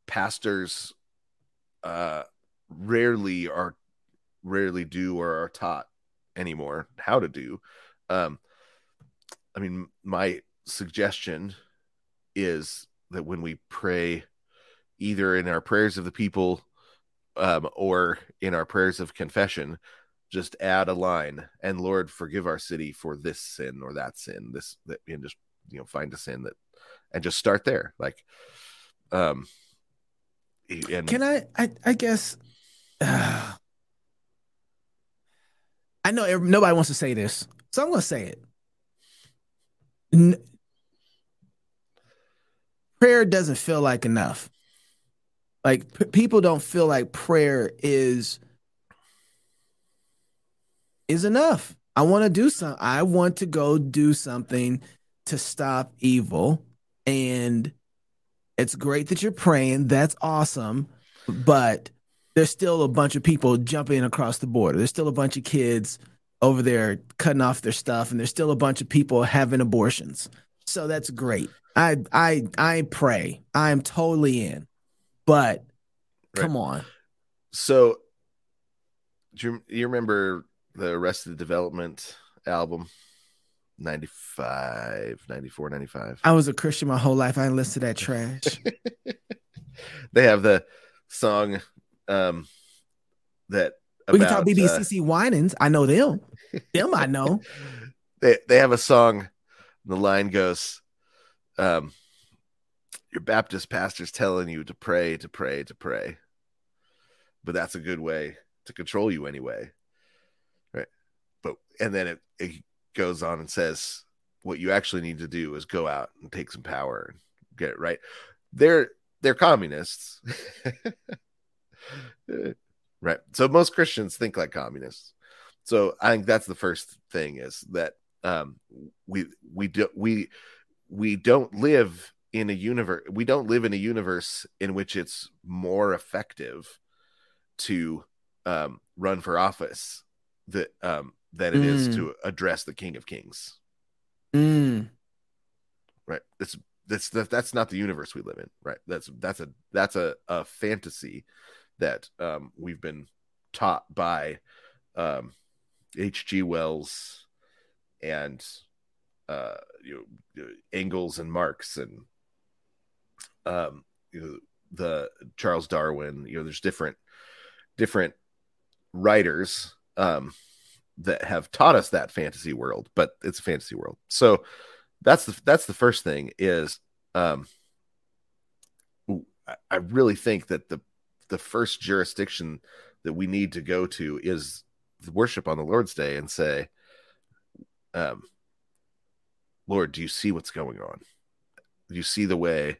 B: pastors uh rarely are rarely do or are taught anymore how to do. Um i mean my suggestion is that when we pray either in our prayers of the people um, or in our prayers of confession just add a line and lord forgive our city for this sin or that sin this that and just you know find a sin that and just start there. Like um
A: and can i i, I guess uh, <sighs> i know nobody wants to say this so i'm gonna say it N- prayer doesn't feel like enough like p- people don't feel like prayer is is enough. I want to do something. I want to go do something to stop evil. And it's great that you're praying. That's awesome. But there's still a bunch of people jumping across the border. There's still a bunch of kids over there cutting off their stuff, and there's still a bunch of people having abortions. So that's great. I I I pray. I'm totally in. But right. come on.
B: So do you, you remember the Arrested Development album 95 94 95 i
A: was a christian my whole life. I to that trash. <laughs>
B: They have the song um that
A: we can talk BeBe CeCe uh, winans? I know them. <laughs> Them i know. <laughs>
B: They they have a song the line goes um your baptist pastor's telling you to pray to pray to pray but that's a good way to control you anyway. Right?" But and then it, it goes on and says what you actually need to do is go out and take some power and get it right. They're they're communists. <laughs> right. So most Christians think like communists. So I think that's the first thing is that um, we we do we we don't live in a universe we don't live in a universe in which it's more effective to um, run for office that um, than it mm. is to address the King of Kings.
A: Mm.
B: Right. That's that's that's not the universe we live in. Right. That's that's a that's a, a fantasy that um, we've been taught by um, H.G. Wells and uh, you know, Engels and Marx and um, you know, the Charles Darwin. You know, there's different different writers um, that have taught us that fantasy world, but it's a fantasy world. So that's the that's the first thing is um I really think that the the first jurisdiction that we need to go to is the worship on the Lord's Day and say, um, Lord, do you see what's going on? Do you see the way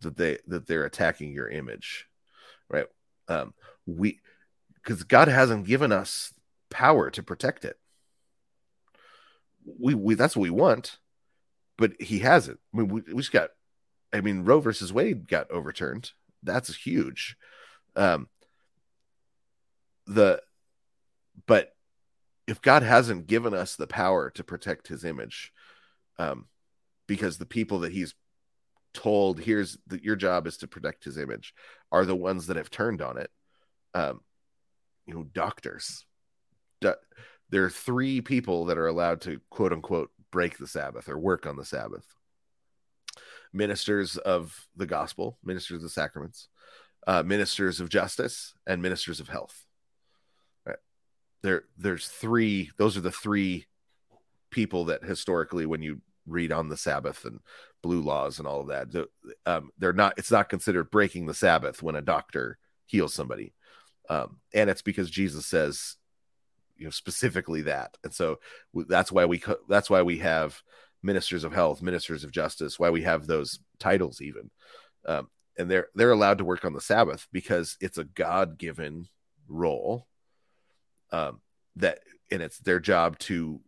B: that they that they're attacking your image? Right. Um, we because God hasn't given us power to protect it. We, we that's what we want, but he hasn't. I mean, we, we just got. I mean, Roe versus Wade got overturned. That's huge. Um, the, but if God hasn't given us the power to protect His image, um, because the people that He's told here's that your job is to protect His image are the ones that have turned on it. Um, you know, doctors, there are three people that are allowed to quote unquote break the Sabbath or work on the Sabbath ministers of the gospel, ministers of the sacraments, uh, ministers of justice, and ministers of health. Right. There, there's three. Those are the three people that historically, when you read on the Sabbath and blue laws and all of that, um, they're not. It's not considered breaking the Sabbath when a doctor heals somebody, um, and it's because Jesus says you know specifically that and so that's why we that's why we have ministers of health ministers of justice why we have those titles even um, and they're they're allowed to work on the sabbath because it's a god-given role um, that and it's their job to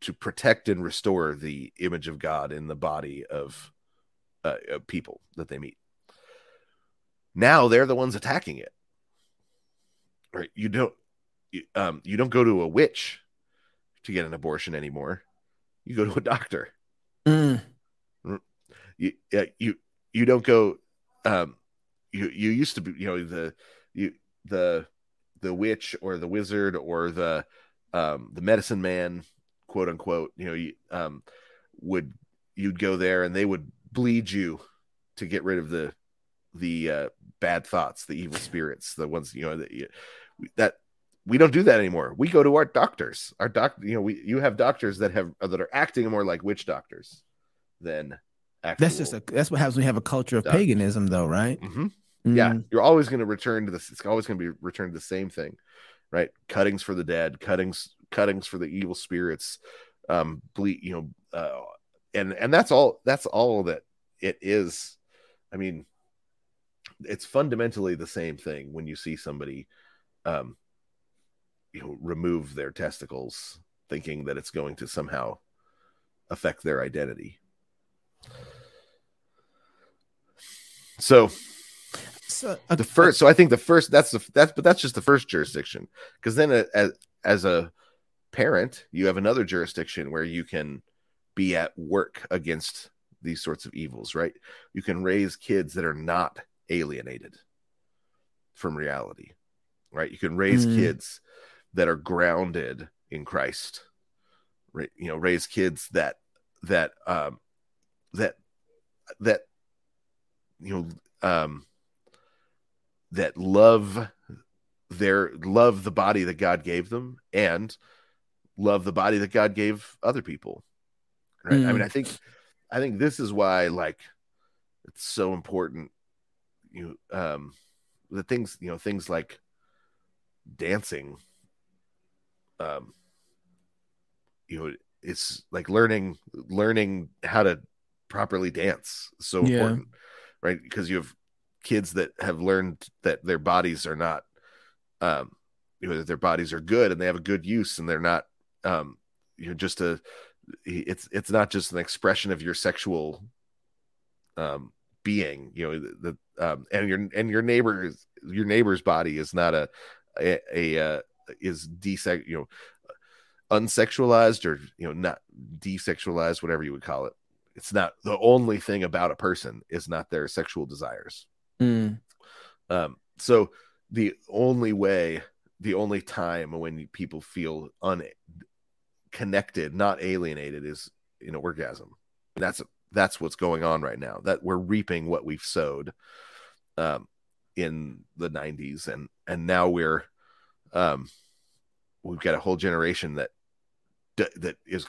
B: to protect and restore the image of god in the body of uh, uh, people that they meet. Now they're the ones attacking it. Right? You don't um, you don't go to a witch to get an abortion anymore. You go to a doctor.
A: Mm.
B: You uh, you you don't go. Um, you you used to be you know the you the the witch or the wizard or the um, the medicine man quote unquote you know you um, would you'd go there and they would bleed you to get rid of the the uh, bad thoughts the evil spirits the ones you know that that we don't do that anymore we go to our doctors our doc you know we you have doctors that have that are acting more like witch doctors than
A: that's just a that's what happens when we have a culture of doctors. paganism though right
B: mm-hmm. Mm. Yeah, you're always going to return to this. It's always going to be returned to the same thing, right? Cuttings for the dead, cuttings, cuttings for the evil spirits, um, bleed. You know, uh, and and that's all. That's all that it is. I mean, it's fundamentally the same thing when you see somebody, um, you know, remove their testicles, thinking that it's going to somehow affect their identity. So so, uh, the first, so I think the first that's the that's but that's just the first jurisdiction because then uh, as as a parent, you have another jurisdiction where you can be at work against these sorts of evils, right? You can raise kids that are not alienated from reality, right? You can raise mm. kids that are grounded in Christ, right? You know, raise kids that that um that that you know um that love their love the body that God gave them and love the body that God gave other people. Right. Mm. I mean, I think I think this is why like it's so important you um the things, you know, things like dancing um you know, it's like learning learning how to properly dance so yeah. important right because you have kids that have learned that their bodies are not um you know that their bodies are good and they have a good use and they're not um you know just a it's it's not just an expression of your sexual um being you know the, the um and your and your neighbor's your neighbor's body is not a a, a uh, is desex you know unsexualized or you know not desexualized whatever you would call it it's not the only thing about a person is not their sexual desires
A: Mm.
B: Um, so the only way, the only time when people feel unconnected, not alienated, is in orgasm. That's that's what's going on right now. That we're reaping what we've sowed um, in the '90s, and and now we're um, we've got a whole generation that that is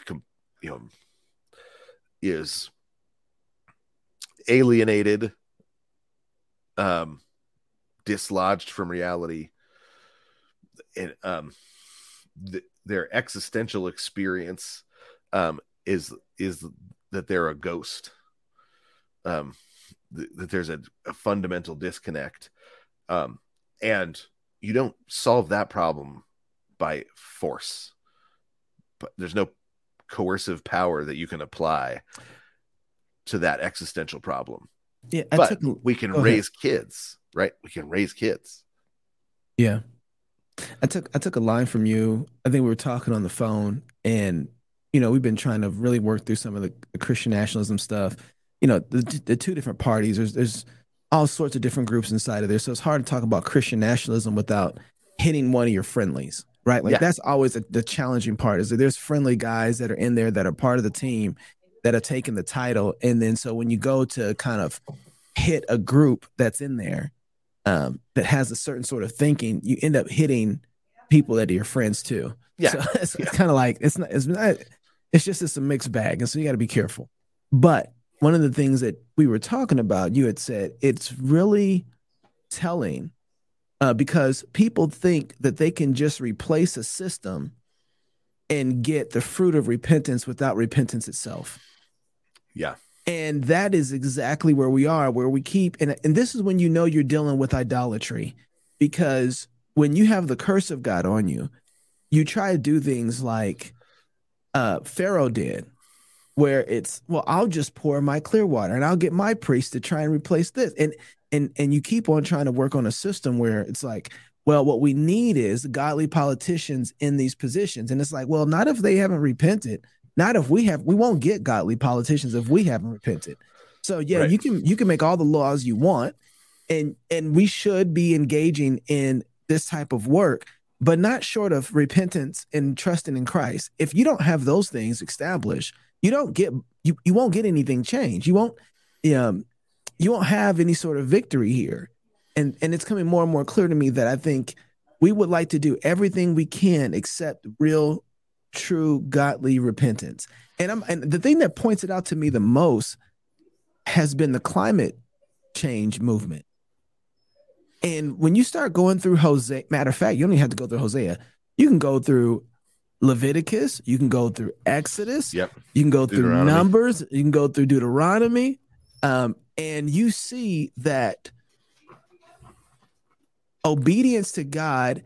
B: you know is alienated um, dislodged from reality and um, th- their existential experience um, is is that they're a ghost. Um, th- that there's a, a, fundamental disconnect. Um, and you don't solve that problem by force but there's no coercive power that you can apply to that existential problem
A: yeah,
B: I but took, we can raise ahead. kids, right? We can raise kids.
A: Yeah. I took I took a line from you. I think we were talking on the phone, and you know we've been trying to really work through some of the, the Christian nationalism stuff. You know the the two different parties. There's there's all sorts of different groups inside of there, so it's hard to talk about Christian nationalism without hitting one of your friendlies, right? Like yeah. that's always a, the challenging part. Is that there's friendly guys that are in there that are part of the team, that are taking the title. And then so when you go to kind of hit a group that's in there um, that has a certain sort of thinking, you end up hitting people that are your friends too.
B: Yeah.
A: So <laughs> it's, yeah. it's kind of like it's not it's not it's just it's a mixed bag. And so you got to be careful. But one of the things that we were talking about, you had said it's really telling uh, because people think that they can just replace a system and get the fruit of repentance without repentance itself.
B: Yeah.
A: And that is exactly where we are, where we keep, and, and this is when you know you're dealing with idolatry, because when you have the curse of God on you, you try to do things like uh, Pharaoh did. Where it's well i'll just pour my clear water and i'll get my priest to try and replace this. And and and you keep on trying to work on a system where it's like well what we need is godly politicians in these positions. And it's like well not if they haven't repented not if we have we won't get godly politicians if we haven't repented. So yeah right. you can you can make all the laws you want and and we should be engaging in this type of work but not short of repentance and trusting in christ if you don't have those things established you don't get you, you won't get anything changed. You won't um you won't have any sort of victory here. And and it's coming more and more clear to me that i think we would like to do everything we can except real true godly repentance. And i'm and the thing that points it out to me the most has been the climate change movement and when you start going through Hosea, matter of fact, you don't even have to go through Hosea. You can go through Leviticus, you can go through Exodus,
B: yep.
A: you can go through Numbers, you can go through Deuteronomy, um, and you see that obedience to God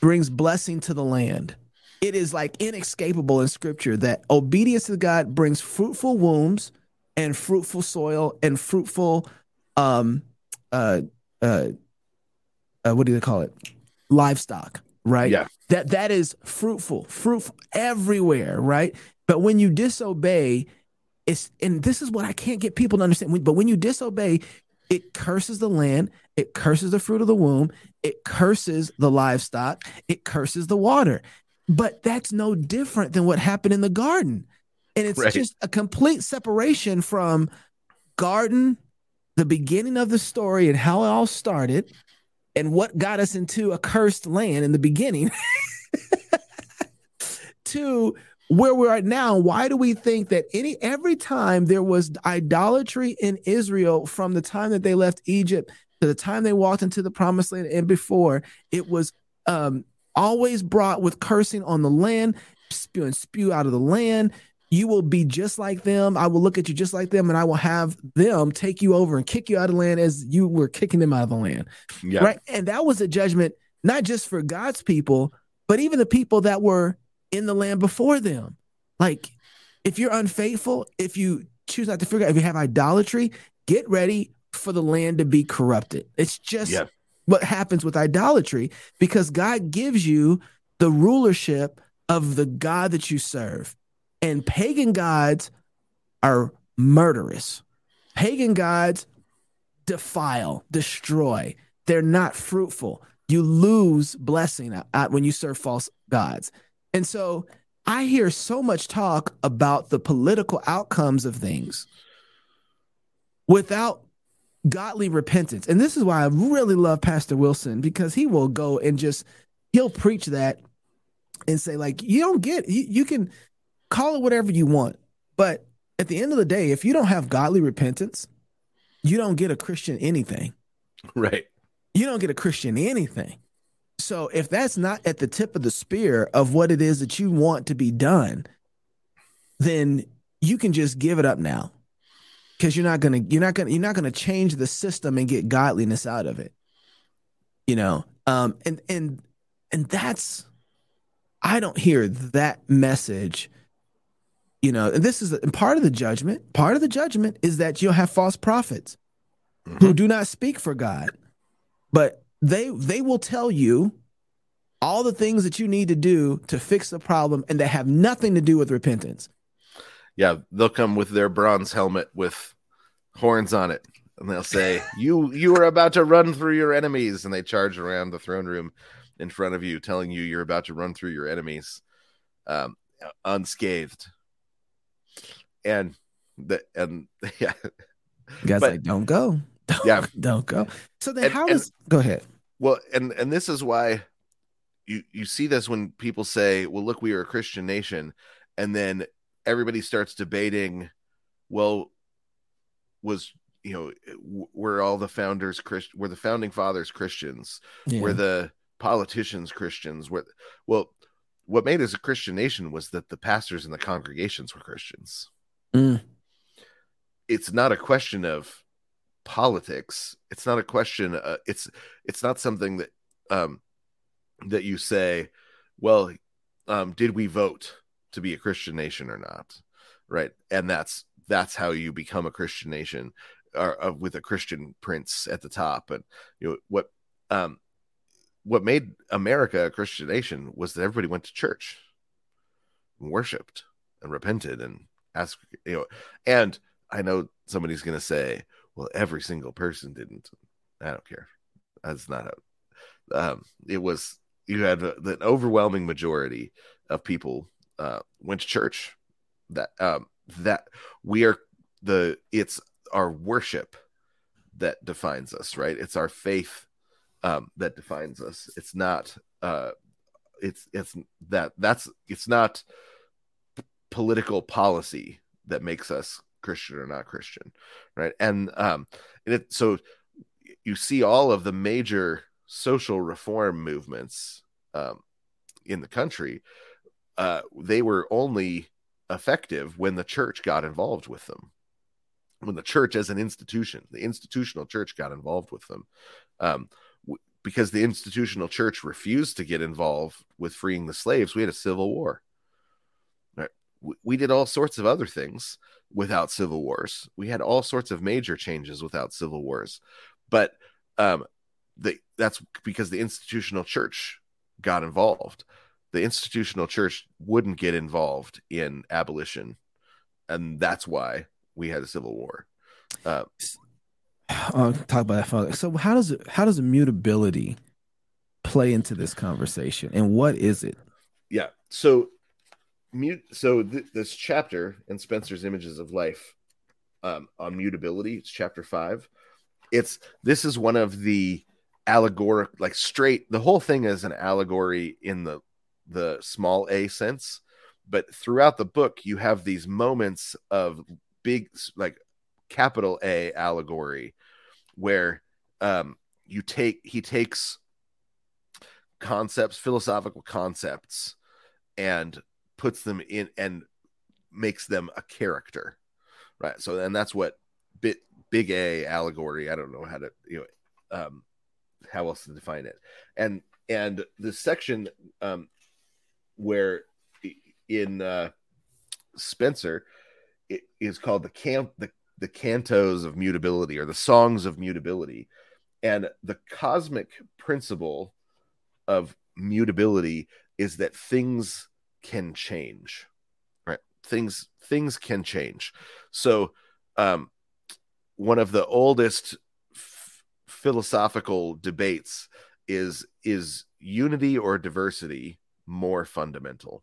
A: brings blessing to the land. It is like inescapable in scripture that obedience to God brings fruitful wombs and fruitful soil and fruitful um uh uh, uh what do they call it? Livestock, right?
B: Yeah.
A: That that is fruitful, fruitful everywhere, right? But when you disobey, it's and this is what I can't get people to understand. But when you disobey, it curses the land, it curses the fruit of the womb, it curses the livestock, it curses the water. But that's no different than what happened in the garden. And it's right. just a complete separation from garden the beginning of the story and how it all started and what got us into a cursed land in the beginning <laughs> to where we're at now. Why do we think that any every time there was idolatry in israel from the time that they left egypt to the time they walked into the promised land and before it was um, always brought with cursing on the land spew and spew out of the land you will be just like them. I will look at you just like them, and I will have them take you over and kick you out of the land as you were kicking them out of the land.
B: Yeah.
A: Right. And that was a judgment, not just for God's people, but even the people that were in the land before them. Like, if you're unfaithful, if you choose not to figure out, if you have idolatry, get ready for the land to be corrupted. It's just yeah. what happens with idolatry because God gives you the rulership of the God that you serve. And pagan gods are murderous. Pagan gods defile, destroy. They're not fruitful. You lose blessing when you serve false gods. And so I hear so much talk about the political outcomes of things without godly repentance. And this is why I really love Pastor Wilson because he will go and just he'll preach that and say like you don't get you, you can call it whatever you want. But at the end of the day, if you don't have godly repentance, you don't get a Christian anything.
B: Right.
A: You don't get a Christian anything. So if that's not at the tip of the spear of what it is that you want to be done, then you can just give it up now. Cuz you're not going to you're not going to you're not going to change the system and get godliness out of it. You know, um and and and that's I don't hear that message you know, and this is part of the judgment. Part of the judgment is that you'll have false prophets mm-hmm. who do not speak for God, but they they will tell you all the things that you need to do to fix the problem and that have nothing to do with repentance.
B: Yeah, they'll come with their bronze helmet with horns on it and they'll say, <laughs> "You you are about to run through your enemies." And they charge around the throne room in front of you telling you you're about to run through your enemies um, unscathed and the and <laughs> yeah,
A: guys but, like don't go, don't, yeah, <laughs> don't go. So then, and, how does go ahead?
B: Well, and and this is why you you see this when people say, "Well, look, we are a Christian nation," and then everybody starts debating, well, was you know were all the founders Christ were the founding fathers Christians? Yeah. Were the politicians Christians? Were well, what made us a Christian nation was that the pastors and the congregations were Christians.
A: Mm.
B: It's not a question of politics. It's not a question. Uh, it's it's not something that um, that you say. Well, um, did we vote to be a Christian nation or not? right? And that's that's how you become a Christian nation, or uh, with a Christian prince at the top. And you know what um what made America a Christian nation was that everybody went to church, and worshipped, and repented, and asked you know. And I know somebody's going to say, "Well, every single person didn't." I don't care. That's not how. Um, it was you had the overwhelming majority of people uh, went to church. That um, that we are the it's our worship that defines us, right? It's our faith um, that defines us. It's not. Uh, it's it's that that's it's not political policy that makes us Christian or not Christian, right? And um, and it so you see all of the major social reform movements um, in the country. Uh, they were only effective when the church got involved with them. When the church, as an institution, the institutional church got involved with them. Um, because the institutional church refused to get involved with freeing the slaves, we had a civil war. We did all sorts of other things without civil wars. We had all sorts of major changes without civil wars, but um, the, that's because the institutional church got involved. The institutional church wouldn't get involved in abolition, and that's why we had a civil war. Uh,
A: uh, <sighs> talk about that. So how does it how does immutability play into this conversation, and what is it?
B: Yeah. So. So th- this chapter in Spenser's Images of Life um, on mutability. It's chapter five. It's this is one of the allegoric, like straight. The whole thing is an allegory in the the small a sense, but throughout the book you have these moments of big, like capital A allegory where um, you take he takes concepts, philosophical concepts, and puts them in and makes them a character, right? So, and that's what bit big A allegory. I don't know how to you know um, how else to define it, and and the section um, where in uh, Spenser it is called the camp the the cantos of mutability or the songs of mutability and the cosmic principle of mutability is that things can change right? Things things can change. So um one of the oldest f- philosophical debates is is unity or diversity more fundamental?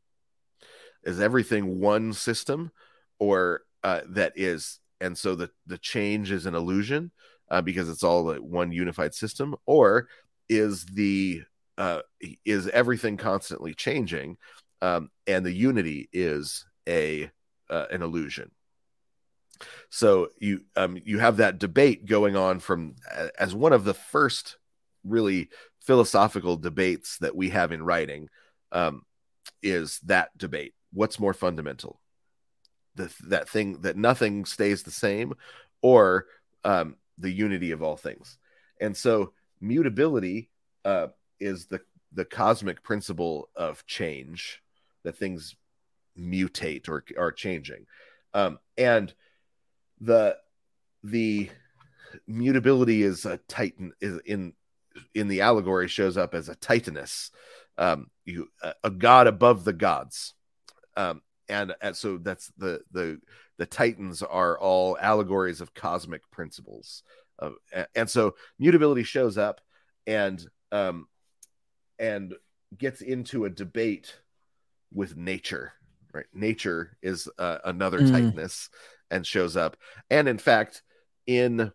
B: Is everything one system or uh, that is and so the the change is an illusion uh, because it's all like one unified system? Or is the uh, is everything constantly changing um, and the unity is a uh, an illusion. So you um, you have that debate going on from as one of the first really philosophical debates that we have in writing um, is that debate. What's more fundamental? The, that thing that nothing stays the same or um, the unity of all things? And so mutability uh, is the the cosmic principle of change that things mutate or are changing. Um, and the the mutability is a titan is in in the allegory shows up as a titaness um you a, a god above the gods. Um and, and so that's the the the titans are all allegories of cosmic principles. And so mutability shows up and um and gets into a debate with nature right? Nature is uh, another mm. titaness and shows up. And in fact in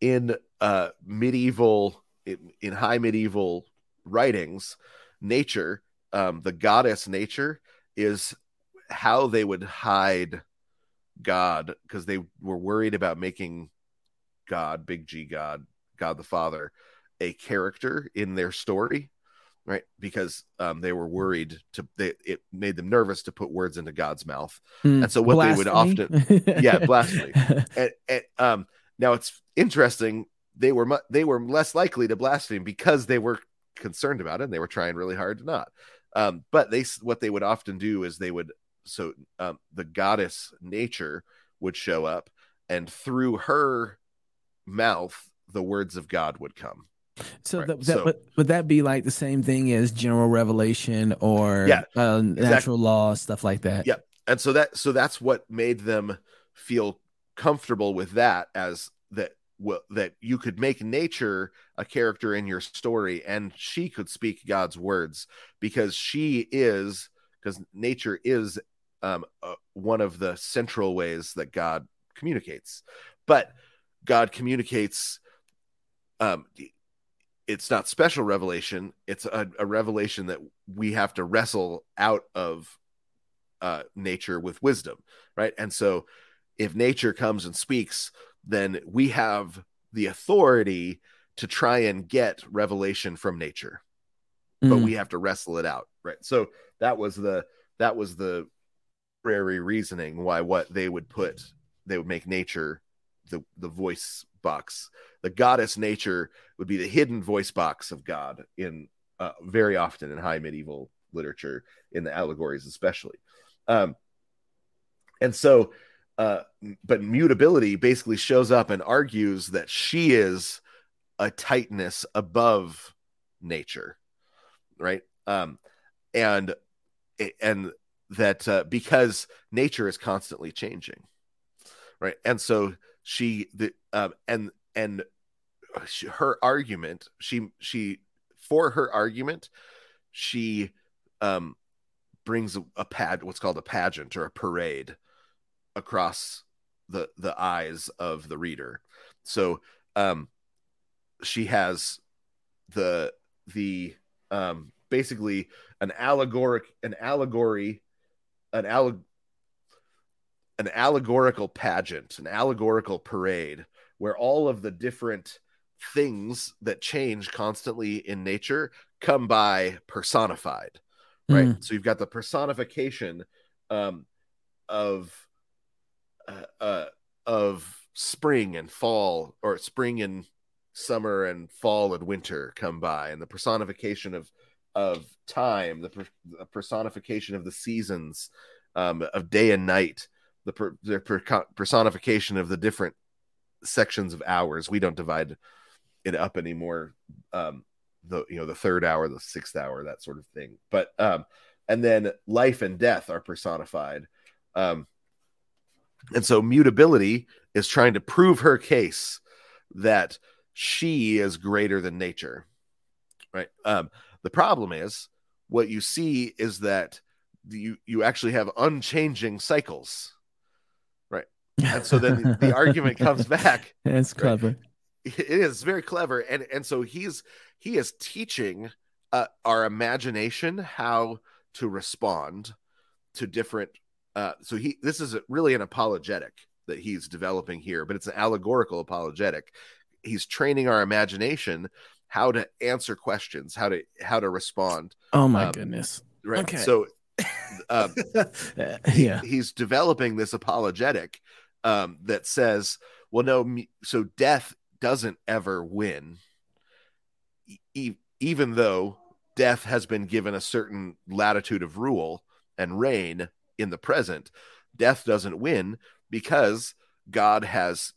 B: in uh medieval in, in high medieval writings nature um the goddess nature is how they would hide God because they were worried about making God, big G God, God the Father, a character in their story, right? Because um, they were worried to they it made them nervous to put words into God's mouth, mm, and so what blasphemy. they would often, <laughs> yeah, blasphemy. <laughs> and, and um, now it's interesting they were mu- they were less likely to blaspheme because they were concerned about it and they were trying really hard to not. Um, but they what they would often do is they would so um, the goddess nature would show up, and through her mouth, the words of God would come.
A: So,
B: Right.
A: that, that
B: So-
A: would, would that be like the same thing as general revelation or
B: Yeah,
A: uh, natural law stuff like that?
B: Yeah. and so that so that's what made them feel comfortable with that as that well, that you could make nature a character in your story and she could speak god's words because she is because nature is um, uh, one of the central ways that god communicates but god communicates um, it's not special revelation it's a, a revelation that we have to wrestle out of uh, nature with wisdom, right? And so, if nature comes and speaks, then we have the authority to try and get revelation from nature, but
A: Mm.
B: we have to wrestle it out, right? So that was the that was the prairie reasoning why what they would put they would make nature the the voice box. The goddess nature would be the hidden voice box of god in uh, very often in high medieval literature in the allegories especially. Um and so uh but mutability basically shows up and argues that she is a titaness above nature right? Um and and that uh, because nature is constantly changing right? And so she the um and and her argument she she for her argument she um brings a, a pad what's called a pageant or a parade across the the eyes of the reader. So um she has the the um basically an allegoric an allegory an alleg an allegorical pageant an allegorical parade where all of the different things that change constantly in nature come by personified right
A: Mm.
B: so you've got the personification um of uh, uh of spring and fall or spring and summer and fall and winter come by and the personification of of time the, per, the personification of the seasons um of day and night the, per, the per, personification of the different sections of hours. We don't divide it up anymore um the you know the third hour the sixth hour that sort of thing. But um and then life and death are personified. Um and so mutability is trying to prove her case that she is greater than nature right? Um the problem is what you see is that you you actually have unchanging cycles and so then the, the argument comes <laughs> back
A: That's clever.
B: it is very clever and and so he's he is teaching uh, our imagination how to respond to different uh so he this is a, really an apologetic that he's developing here but it's an allegorical apologetic he's training our imagination how to answer questions how to how to respond
A: Oh my
B: Um,
A: goodness.
B: right
A: Okay.
B: so um <laughs>
A: Uh, yeah.
B: he's developing this apologetic um, that says, well, no, so death doesn't ever win, e- even though death has been given a certain latitude of rule and reign in the present. Death doesn't win because God has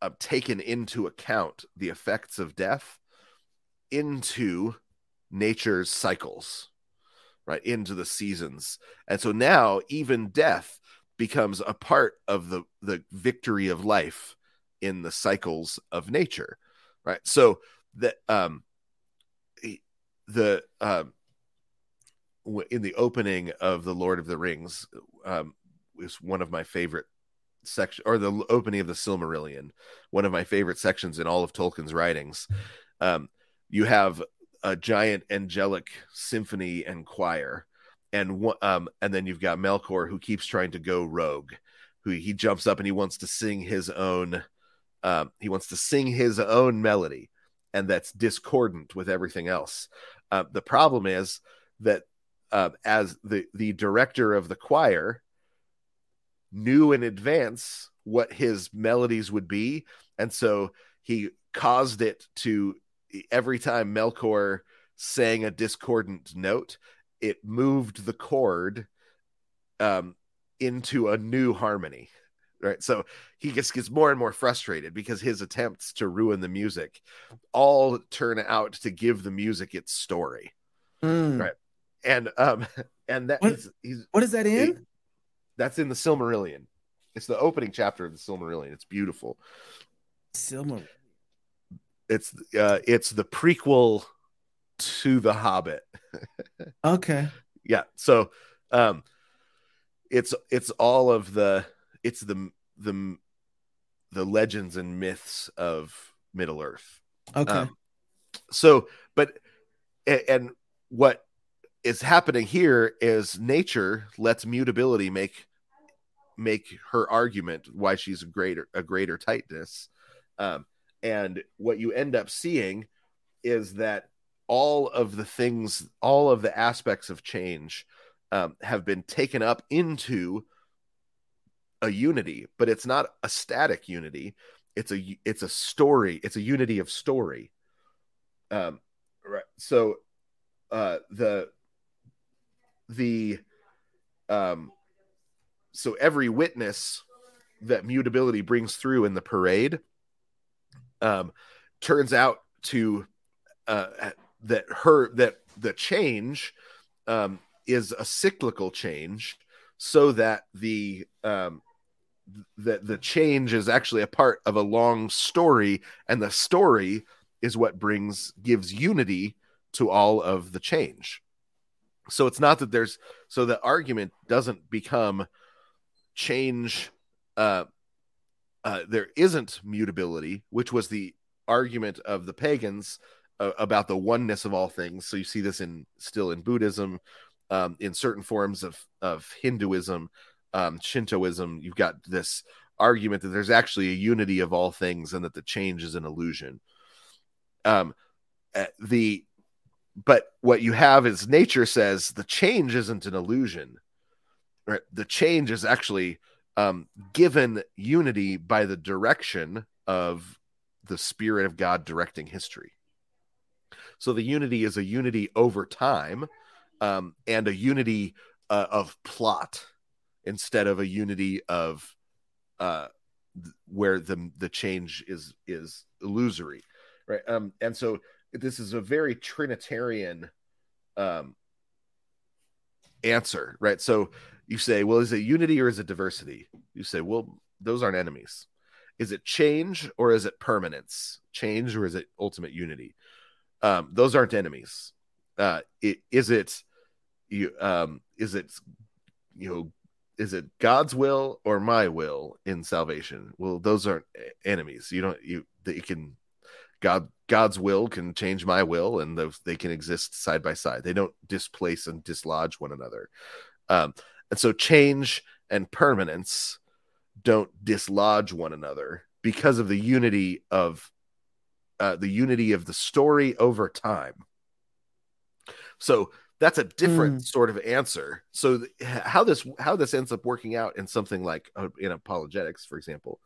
B: uh, taken into account the effects of death into nature's cycles right into the seasons and so now even death becomes a part of the the victory of life in the cycles of nature right? So the um the um in the opening of the lord of the rings um is one of my favorite section or the opening of the silmarillion one of my favorite sections in all of tolkien's writings. Um you have a giant angelic symphony and choir and um and then you've got Melkor who keeps trying to go rogue who he jumps up and he wants to sing his own um he wants to sing his own melody and that's discordant with everything else. Uh, the problem is that uh, as the the director of the choir knew in advance what his melodies would be and so he caused it to every time Melkor sang a discordant note, it moved the chord um, into a new harmony right so he just gets more and more frustrated because his attempts to ruin the music all turn out to give the music its story
A: Mm.
B: right and um <laughs> and that
A: What-
B: he's, he's
A: What is that in?
B: that's in the silmarillion it's the opening chapter of the silmarillion it's beautiful
A: Silver.
B: it's uh it's the prequel to the hobbit <laughs>
A: Okay.
B: yeah so um it's it's all of the it's the the the legends and myths of middle earth
A: Okay.
B: Um, so but a- and what is happening here is nature lets mutability make make her argument why she's a greater a greater titaness um, and what you end up seeing is that all of the things all of the aspects of change um, have been taken up into a unity but it's not a static unity. It's a it's a story. It's a unity of story. Um right. So uh the the um so every witness that mutability brings through in the parade um turns out to uh that her that the change um is a cyclical change so that the um that the change is actually a part of a long story and the story is what brings gives unity to all of the change. So it's not that there's so the argument doesn't become change uh uh there isn't mutability which was the argument of the pagans uh, about the oneness of all things. So you see this in still in buddhism um in certain forms of of hinduism um shintoism. You've got this argument that there's actually a unity of all things and that the change is an illusion. Um uh, the but what you have is nature says the change isn't an illusion right? The change is actually um given unity by the direction of the spirit of god directing history so the unity is a unity over time um and a unity uh, of plot instead of a unity of uh th- where the the change is is illusory right? Um and so this is a very trinitarian um answer right? So you say well is it unity or is it diversity? You say well those aren't enemies. Is it change or is it permanence? Change or is it ultimate unity um those aren't enemies. Uh it, is it you um is it you know is it god's will or my will in salvation? Well those aren't enemies. You don't you they can god god's will can change my will and those they can exist side by side. They don't displace and dislodge one another. Um and so change and permanence don't dislodge one another because of the unity of uh, the unity of the story over time. So that's a different
A: Mm.
B: sort of answer. So th- how this how this ends up working out in something like uh, in apologetics for example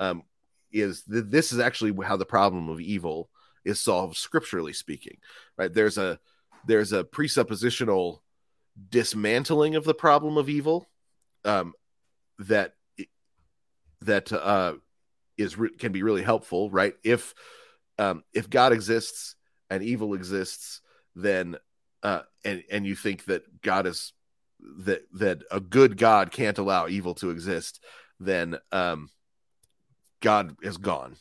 B: um is th- this is actually how the problem of evil is solved scripturally speaking right? There's a there's a presuppositional dismantling of the problem of evil um that that uh is re- can be really helpful right? If um if god exists and evil exists then uh and and you think that god is that that a good god can't allow evil to exist then um god is gone.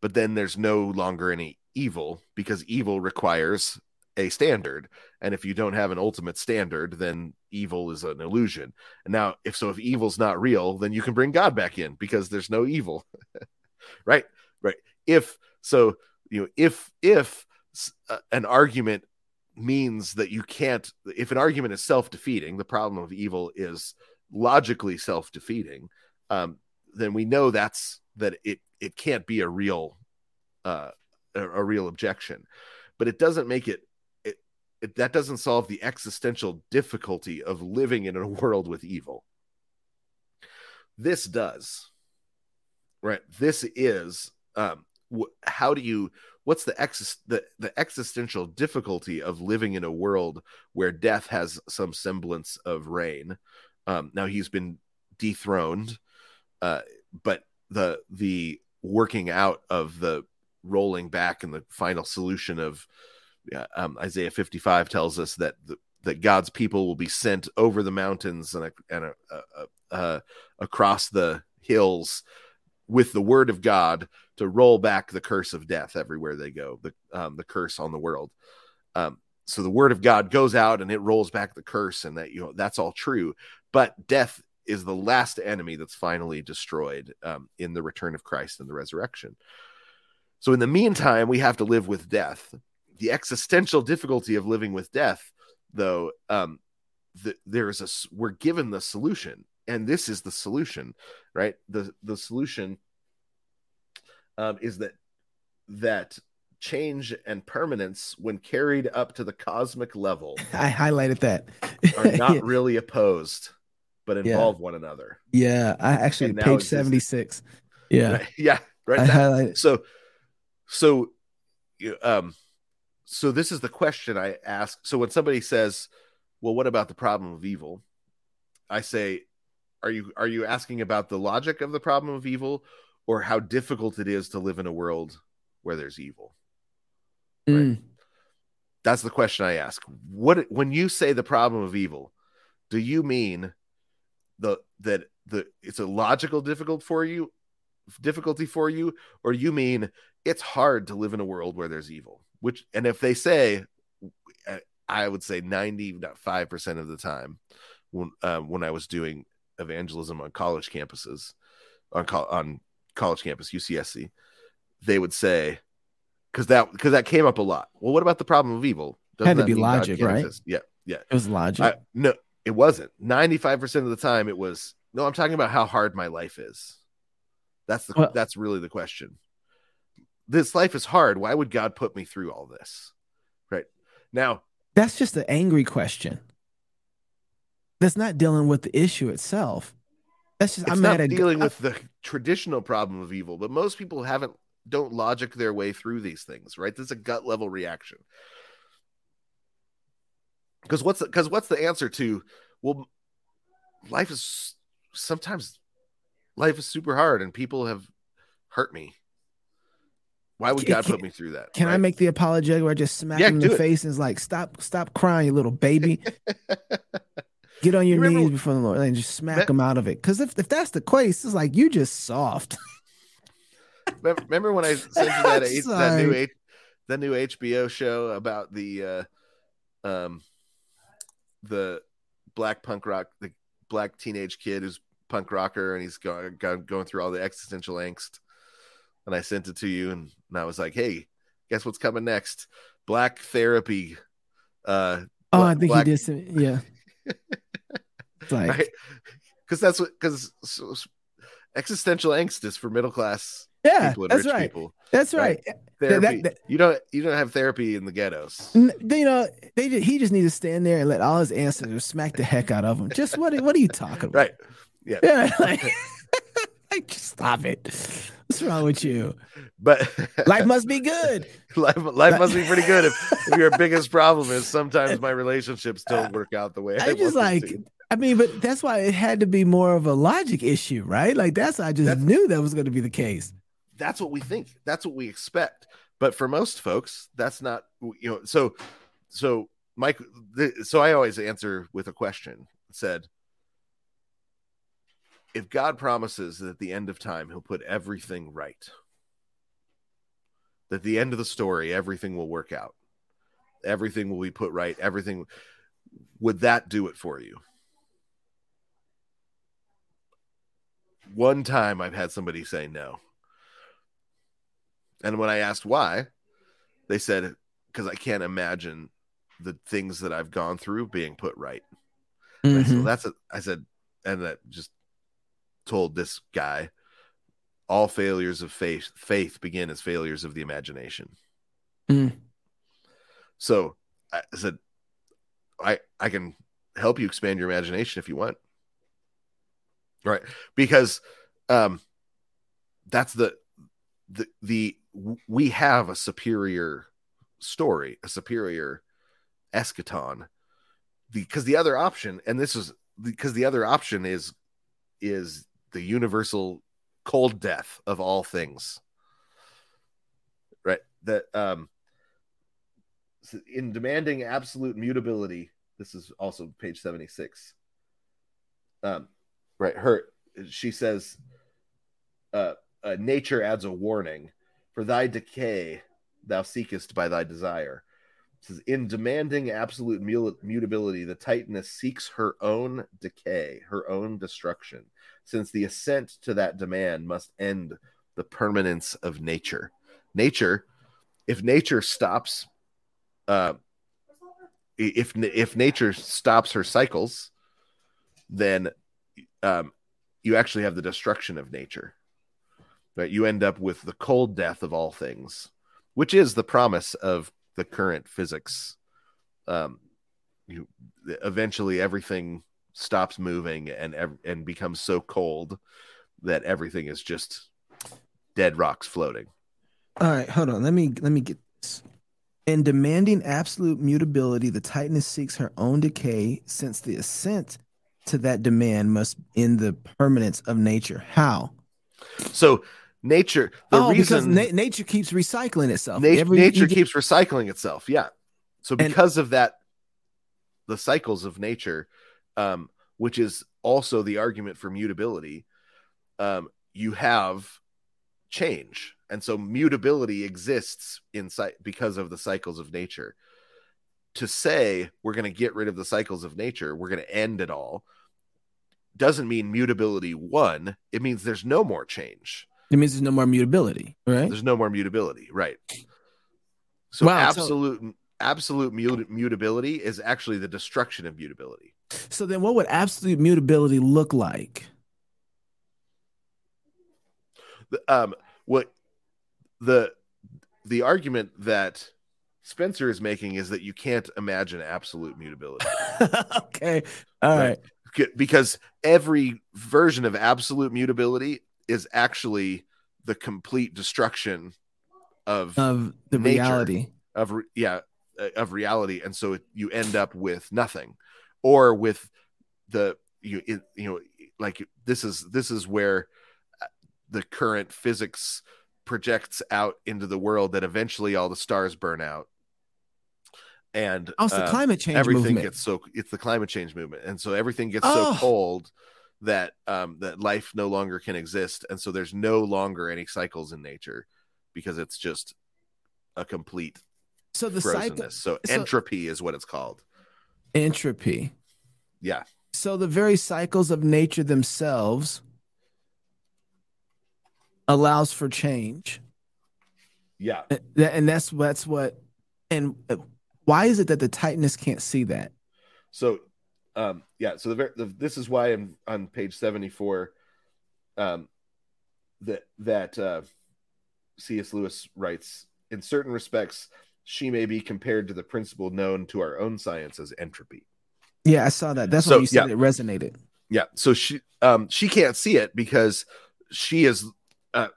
B: But then there's no longer any evil because evil requires a standard. And if you don't have an ultimate standard then evil is an illusion. And now if so if evil's not real then you can bring god back in because there's no evil. <laughs> Right? Right. If so you know if if uh, an argument means that you can't if an argument is self-defeating the problem of evil is logically self-defeating um then we know that's that it it can't be a real uh a, a real objection. But it doesn't make it it, it that doesn't solve the existential difficulty of living in a <laughs> world with evil. This does. Right? This is um wh- how do you what's the ex the, the existential difficulty of living in a world where death has some semblance of reign? Um now he's been dethroned uh but the the working out of the rolling back and the final solution of um, Isaiah 55 tells us that the, that God's people will be sent over the mountains and, and across the hills with the word of God to roll back the curse of death everywhere they go, the um, the curse on the world. Um, so the word of God goes out and it rolls back the curse, and that you know that's all true. But death is the last enemy that's finally destroyed um, in the return of Christ and the resurrection. So in the meantime, we have to live with death. The existential difficulty of living with death, though, um, the, there is a we're given the solution, and this is the solution, right? the The solution um, is that that change and permanence, when carried up to the cosmic level, <laughs>
A: I highlighted that,
B: are not yeah. <laughs> really opposed but involve
A: yeah.
B: one another.
A: Yeah, I actually page seventy six. <laughs> Yeah,
B: right, yeah, right. That, so, so, um, so this is the question I ask. So when somebody says, "Well, what about the problem of evil?" I say, "Are you are you asking about the logic of the problem of evil, or how difficult it is to live in a world where there's evil?"
A: Right. Mm.
B: That's the question I ask. What when you say the problem of evil, do you mean the that the it's a logical difficult for you difficulty for you or you mean it's hard to live in a world where there's evil which and if they say i would say 95% of the time when um, when i was doing evangelism on college campuses on co- on college campus ucsc they would say because that because that came up a lot well what about the problem of evil
A: Doesn't had to be logic right exist?
B: yeah yeah
A: it was logic I,
B: no it wasn't. 95% of the time it was no, I'm talking about how hard my life is. That's the well, that's really the question. This life is hard. Why would God put me through all this? Right. Now,
A: that's just an angry question. That's not dealing with the issue itself. That's just
B: it's I'm not dealing with the traditional problem of evil, but most people haven't don't logic their way through these things, right? This is a gut level reaction because what's because what's the answer to well life is sometimes life is super hard and people have hurt me why would god
A: can,
B: put me through that
A: can right? i make the apologetic where i just smack yeah, him in the it. face and it's like stop stop crying you little baby <laughs> get on your you knees before the lord and just smack them out of it because if, if that's the case it's like you just soft <laughs>
B: remember when i sent you that, that new that new hbo show about the uh um the black punk rock, the black teenage kid who's punk rocker, and he's going going through all the existential angst. And I sent it to you, and, and I was like, "Hey, guess what's coming next? Black therapy." Uh,
A: oh, I think black... he did. Some, yeah. <laughs> <laughs>
B: like, because that's what because so, existential angst is for middle class
A: yeah, people and rich right.
B: people.
A: That's right. right?
B: Therapy. That, that, you don't you don't have therapy in the ghettos.
A: You know, they he just needs to stand there and let all his ancestors smack the heck out of him. Just what what are you talking about?
B: Right. Yeah.
A: Yeah. <laughs> Like, <laughs> like stop it. What's wrong with you?
B: But
A: life must be good.
B: Life, life must be pretty good if, if your biggest problem is sometimes my relationships don't work out the way I,
A: I just like I mean, but that's why it had to be more of a logic issue, right? Like that's I just that's, knew that was going to be the case.
B: That's what we think. That's what we expect. But for most folks that's not you know so so mike the, so i always answer with a question. Said if god promises that at the end of time he'll put everything right that the end of the story everything will work out. Everything will be put right. Everything would that do it for you one time i've had somebody say no and when I asked why, they said, because I can't imagine the things that I've gone through being put right. Mm-hmm. So that's a, I said, and that just told this guy, all failures of faith faith begin as failures of the imagination.
A: Mm.
B: So I said, I I can help you expand your imagination if you want. Right. Because um that's the the the we have a superior story, a superior eschaton. Because the, the other option, and this is because the other option is is the universal cold death of all things. Right. That um in demanding absolute mutability, this is also page 76. Um right, her she says uh, uh nature adds a warning for thy decay thou seekest by thy desire. It says, in demanding absolute mutability, the Titaness seeks her own decay, her own destruction, since the assent to that demand must end the permanence of nature. Nature, if nature stops, uh, if if nature stops her cycles, then um, you actually have the destruction of nature. Right, you end up with the cold death of all things, which is the promise of the current physics. Um, you eventually everything stops moving and and becomes so cold that everything is just dead rocks floating.
A: All right, hold on. Let me let me get this. In demanding absolute mutability, the Titaness seeks her own decay, since the assent to that demand must end the permanence of nature. How?
B: So nature, the oh, reason
A: na- nature keeps recycling itself.
B: Na- Every, nature get... keeps recycling itself. Yeah. So because and, of that, the cycles of nature, um, which is also the argument for mutability, um, you have change, and so mutability exists inside because of the cycles of nature. To say we're going to get rid of the cycles of nature, we're going to end it all, doesn't mean mutability one. It means there's no more change.
A: It means there's no more mutability, right?
B: There's no more mutability, right? So wow, absolute so... absolute mut- mutability is actually the destruction of mutability.
A: So then, what would absolute mutability look like?
B: The, Um, what the the argument that Spenser is making is that you can't imagine absolute mutability. <laughs>
A: okay, all right.
B: right. Because every version of absolute mutability is actually the complete destruction of
A: of the nature, reality.
B: of yeah uh, of reality, and so it, you end up with nothing or with the you it, you know like this is this is where uh, the current physics projects out into the world that eventually all the stars burn out and
A: oh, it's the uh, climate change
B: everything
A: movement.
B: gets so it's the climate change movement and so everything gets oh. so cold that um that life no longer can exist and so there's no longer any cycles in nature because it's just a complete
A: so the cycle
B: so, so entropy is what it's called
A: entropy.
B: Yeah.
A: So the very cycles of nature themselves allows for change.
B: Yeah.
A: And that's that's what and why is it that the Titaness can't see that?
B: So um yeah, so the, the this is why I'm on page 74 um that that uh C.S. Lewis writes in certain respects she may be compared to the principle known to our own science as entropy.
A: Yeah, I saw that. That's so, why you said yeah. it resonated.
B: Yeah. So she um she can't see it because she is uh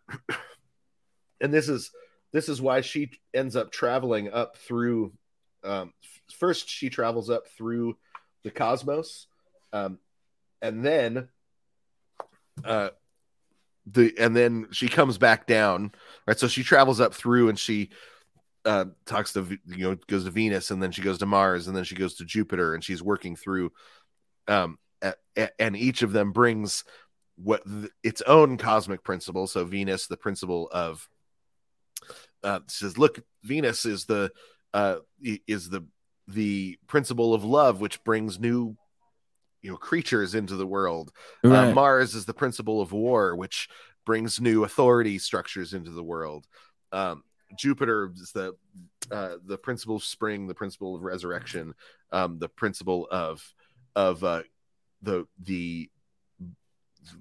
B: <clears throat> and this is this is why she ends up traveling up through um first she travels up through the cosmos um and then uh the and then she comes back down right? So she travels up through and she uh, talks to you know goes to Venus and then she goes to Mars and then she goes to Jupiter and she's working through um and each of them brings what th- its own cosmic principle. So Venus the principle of uh says look Venus is the uh is the the principle of love which brings new you know creatures into the world uh, right. uh, Mars is the principle of war which brings new authority structures into the world um Jupiter is the uh, the principle of spring, the principle of resurrection, um, the principle of of uh, the the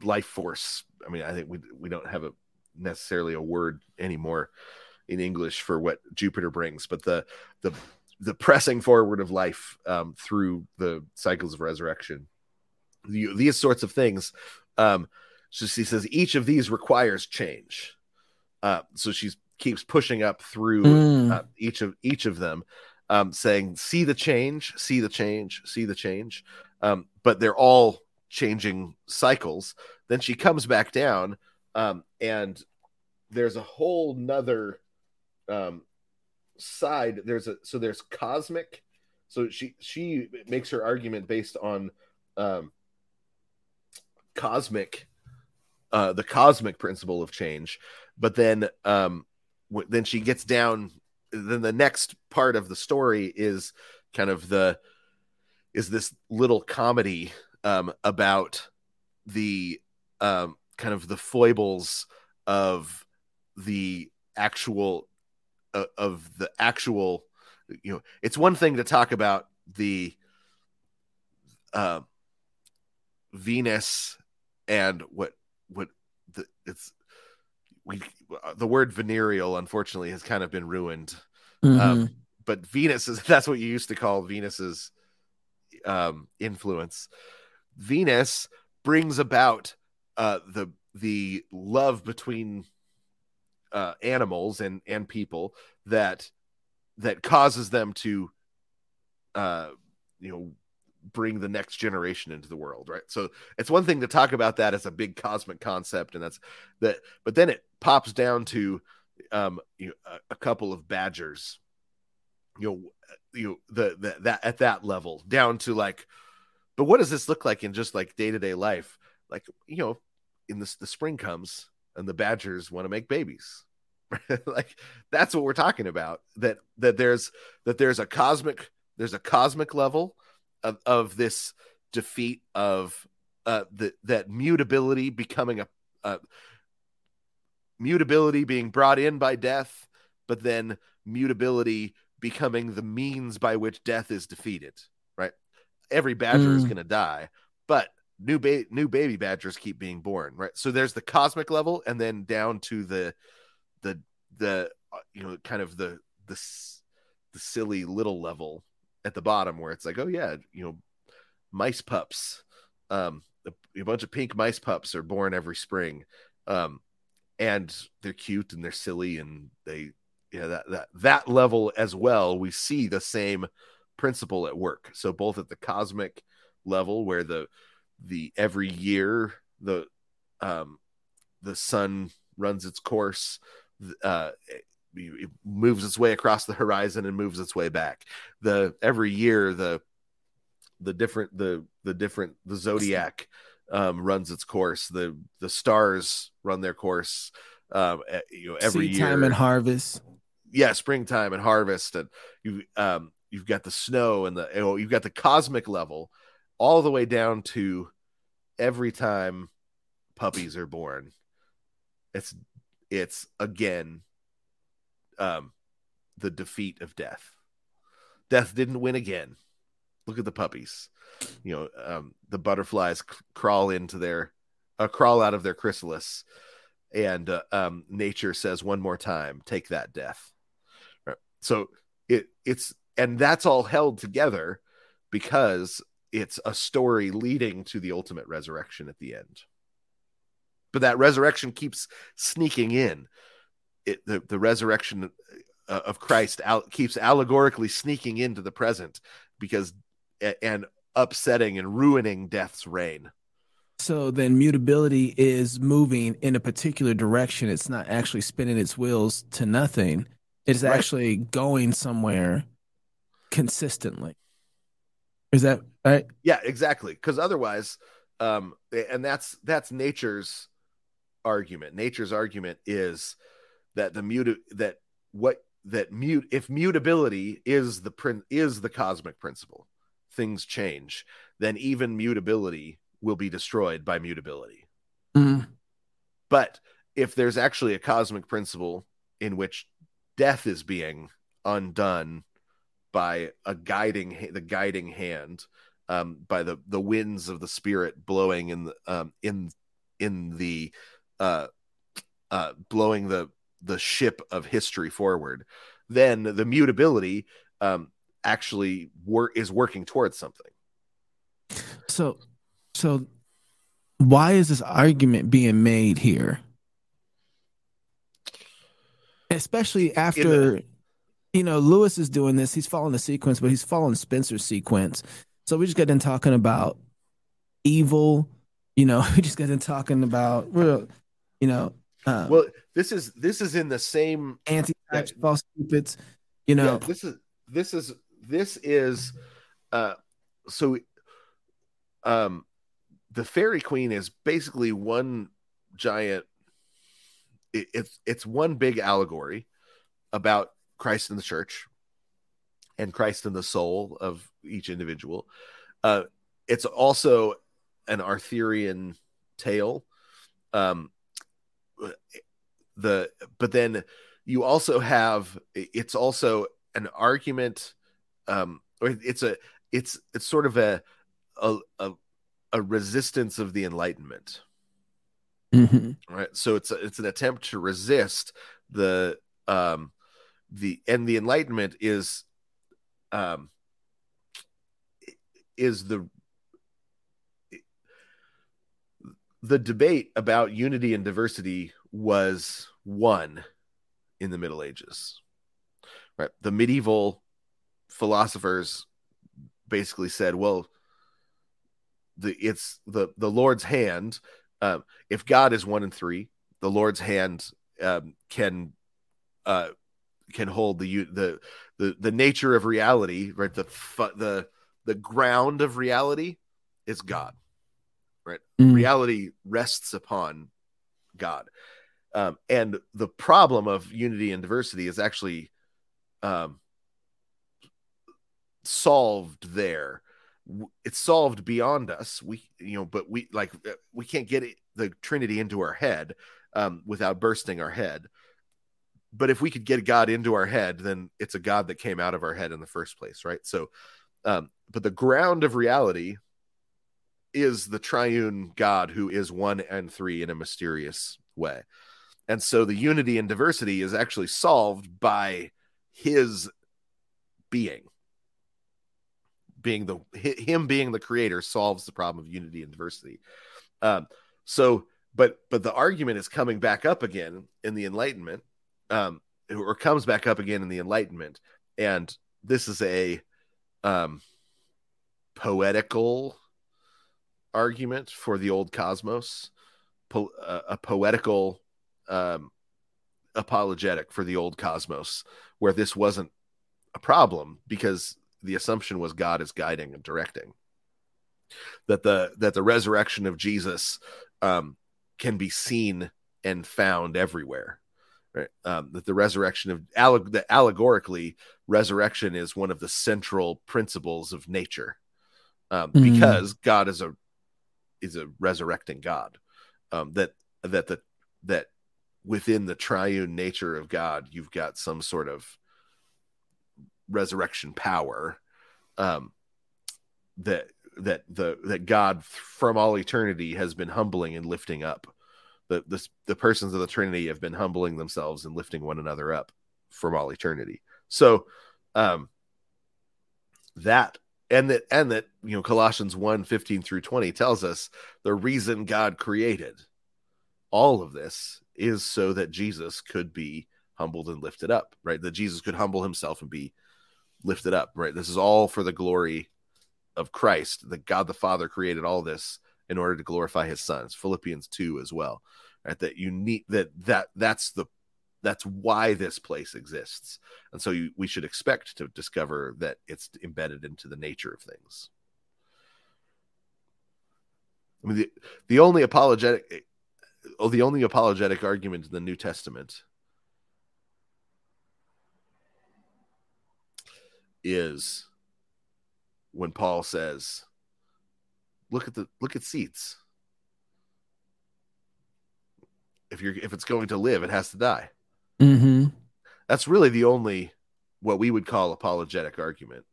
B: life force. I mean, I think we we don't have a necessarily a word anymore in English for what Jupiter brings, but the the the pressing forward of life um, through the cycles of resurrection, the, these sorts of things. Um, so she says each of these requires change. Uh, so she keeps pushing up through mm. uh, each of each of them, um, saying, "See the change, see the change, see the change." Um, but they're all changing cycles. Then she comes back down, um, and there's a whole nother um, side. There's a so there's cosmic. So she she makes her argument based on um, cosmic, uh, the cosmic principle of change. But then um, w- then she gets down. Then the next part of the story is kind of the is this little comedy um, about the um, kind of the foibles of the actual uh, of the actual you know it's one thing to talk about the uh, venus and what what the it's we the word venereal unfortunately has kind of been ruined
A: Mhm.
B: um, but venus is <laughs> that's what you used to call venus's um, influence venus brings about uh, the the love between uh, animals and and people that that causes them to uh you know bring the next generation into the world right? So it's one thing to talk about that as a big cosmic concept and that's that but then it pops down to um you know, a, a couple of badgers you know you know the, the that at that level down to like but what does this look like in just like day-to-day life? Like you know in this the spring comes and the badgers want to make babies <laughs> like that's what we're talking about that that there's that there's a cosmic there's a cosmic level of, of this defeat of uh the, that mutability becoming a, a mutability being brought in by death but then mutability becoming the means by which death is defeated right every badger is
A: Mm.
B: going to die but new ba- new baby badgers keep being born right? So there's the cosmic level and then down to the the the uh, you know kind of the the the silly little level at the bottom where it's like oh yeah you know mice pups um a, a bunch of pink mice pups are born every spring um and they're cute and they're silly and they yeah that that that level as well we see the same principle at work. So both at the cosmic level where the the every year the um the sun runs its course uh it, it moves its way across the horizon and moves its way back. The every year the the different the the different the zodiac um runs its course. The the stars run their course um you know every year.
A: time and harvest.
B: yeah springtime and harvest. And you um you've got the snow and the you know, you've got the cosmic level all the way down to every time puppies are born it's it's again um the defeat of death. Death didn't win again. Look at the puppies. You know um the butterflies c- crawl into their uh, crawl out of their chrysalis. And uh, um nature says one more time take that death. Right so it it's and that's all held together because it's a story leading to the ultimate resurrection at the end but that resurrection keeps sneaking in it the, the resurrection uh, of christ al- keeps allegorically sneaking into the present because and upsetting and ruining death's reign
A: So then mutability is moving in a particular direction. It's not actually spinning its wheels to nothing. It's
B: Right.
A: actually going somewhere consistently. Is that right?
B: yeah exactly because otherwise um and that's that's nature's argument nature's argument is that the mute that what that mute if mutability is the prin is the cosmic principle things change then even mutability will be destroyed by mutability
A: Mm.
B: but if there's actually a cosmic principle in which death is being undone by a guiding the guiding hand um, by the the winds of the spirit blowing in the um, in in the uh, uh, blowing the the ship of history forward then the mutability um, actually wor- is working towards something
A: So, so why is this argument being made here? Especially after, you know, Lewis is doing this. He's following the sequence, but he's following Spenser's sequence. So we just got done talking about evil. You know, <laughs> we just got to talking about real, you know. Um,
B: well, this is this is in the same
A: anti false cupids. You know,
B: yeah, this is this is this is uh so um the Faerie Queene is basically one giant it, it's it's one big allegory about Christ in the church and Christ in the soul of each individual. Uh, it's also an Arthurian tale. Um, the but then you also have it's also an argument, um, or it's a it's it's sort of a a a, a resistance of the Enlightenment.
A: Mm-hmm.
B: Right. So it's a, it's an attempt to resist the um the and the Enlightenment is um is the the debate about unity and diversity was won in the Middle Ages. Right. The medieval philosophers basically said, well, the it's the the Lord's hand um, if God is one and three, the Lord's hand um, can uh, can hold the the the the nature of reality, right? The the the ground of reality is God, right? Mm. Reality rests upon God, um, and the problem of unity and diversity is actually um, solved there it's solved beyond us we you know but we like uh, we can't get it, the trinity into our head um, without bursting our head but if we could get god into our head then it's a god that came out of our head in the first place right? So um, but the ground of reality is the triune god who is one and three in a mysterious way. And so the unity and diversity is actually solved by his being. Being the him being the creator solves the problem of unity and diversity. Um, so, but but the argument is coming back up again in the Enlightenment, um, or comes back up again in the Enlightenment, and this is a um, poetical argument for the old cosmos, po- uh, a poetical um, apologetic for the old cosmos, where this wasn't a problem because the assumption was God is guiding and directing. That the that the resurrection of Jesus um, can be seen and found everywhere. Right? Um, that the resurrection of alleg- that allegorically resurrection is one of the central principles of nature, um, mm-hmm. because God is a is a resurrecting God. Um, that that the that within the triune nature of God, you've got some sort of resurrection power um that that the that God from all eternity has been humbling and lifting up. The the the persons of the Trinity have been humbling themselves and lifting one another up from all eternity. So um that and that and that you know Colossians 1 15 through 20 tells us the reason God created all of this is so that Jesus could be humbled and lifted up, right? That Jesus could humble himself and be lifted up, right? This is all for the glory of Christ. That God the Father created all this in order to glorify his sons. Philippians 2 as well. Right? That you need that that that's the that's why this place exists. And so you, we should expect to discover that it's embedded into the nature of things. I mean, the, the only apologetic, oh, the only apologetic argument in the New Testament is when Paul says, "Look at the look at seats. If you're if it's going to live, it has to die."
A: Mm-hmm.
B: That's really the only what we would call apologetic argument.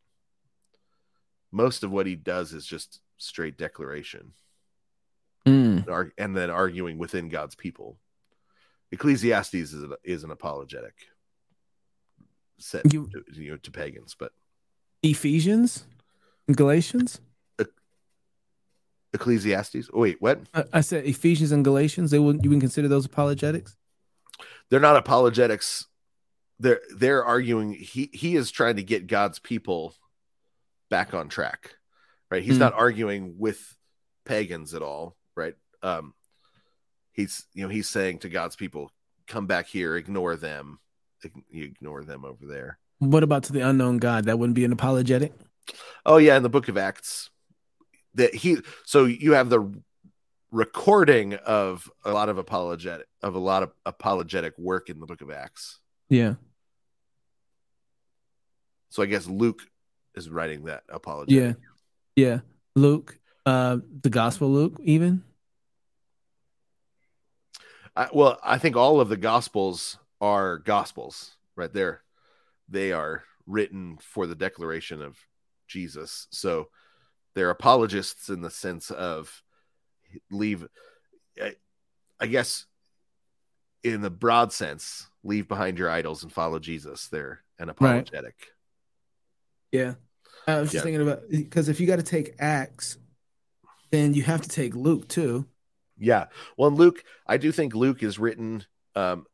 B: Most of what he does is just straight declaration,
A: mm.
B: and then arguing within God's people. Ecclesiastes is, a, is an apologetic set you, to, you know, to pagans, but
A: Ephesians and Galatians?
B: Ecclesiastes. Oh, wait, what?
A: I, I said Ephesians and Galatians. They would you would consider those apologetics?
B: They're not apologetics. They're they're arguing he he is trying to get God's people back on track. Right? He's mm. not arguing with pagans at all, right? Um, he's you know he's saying to God's people, come back here, ignore them, you ignore them over there.
A: What about to the unknown God? That wouldn't be an apologetic.
B: Oh yeah, in the Book of Acts, that he. So you have the recording of a lot of apologetic of a lot of apologetic work in the Book of Acts.
A: Yeah.
B: So I guess Luke is writing that apology.
A: Yeah. Yeah. Luke, uh, the Gospel Luke, even.
B: I, well, I think all of the Gospels are Gospels, right there. They are written for the declaration of Jesus. So they're apologists in the sense of leave, I, I guess, in the broad sense, leave behind your idols and follow Jesus. They're an apologetic. Right.
A: Yeah. I was just yeah. thinking about because if you got to take Acts, then you have to take Luke too.
B: Yeah. Well, Luke, I do think Luke is written um,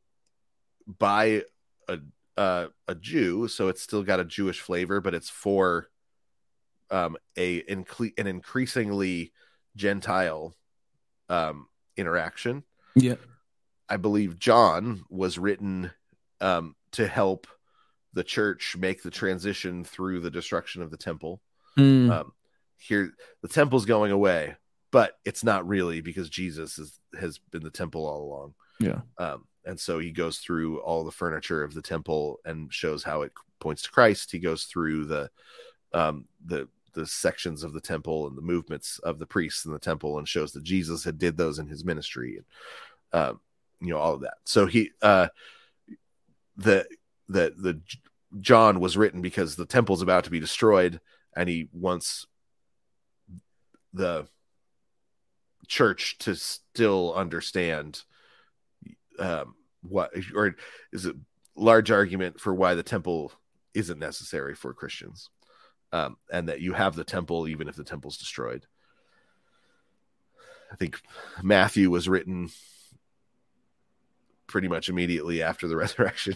B: by a uh, a Jew, so it's still got a Jewish flavor, but it's for um, a an increasingly Gentile um, interaction.
A: Yeah.
B: I believe John was written um, to help the church make the transition through the destruction of the temple.
A: Mm. Um,
B: here, the temple's going away, but it's not really because Jesus is, has been the temple all along.
A: Yeah.
B: Um, and so he goes through all the furniture of the temple and shows how it points to Christ. He goes through the um, the the sections of the temple and the movements of the priests in the temple and shows that Jesus had did those in his ministry and um, you know all of that. So he uh, the the the John was written because the temple's about to be destroyed and he wants the church to still understand um, what or is a large argument for why the temple isn't necessary for Christians um, and that you have the temple even if the temple's destroyed. I think Matthew was written pretty much immediately after the <laughs> resurrection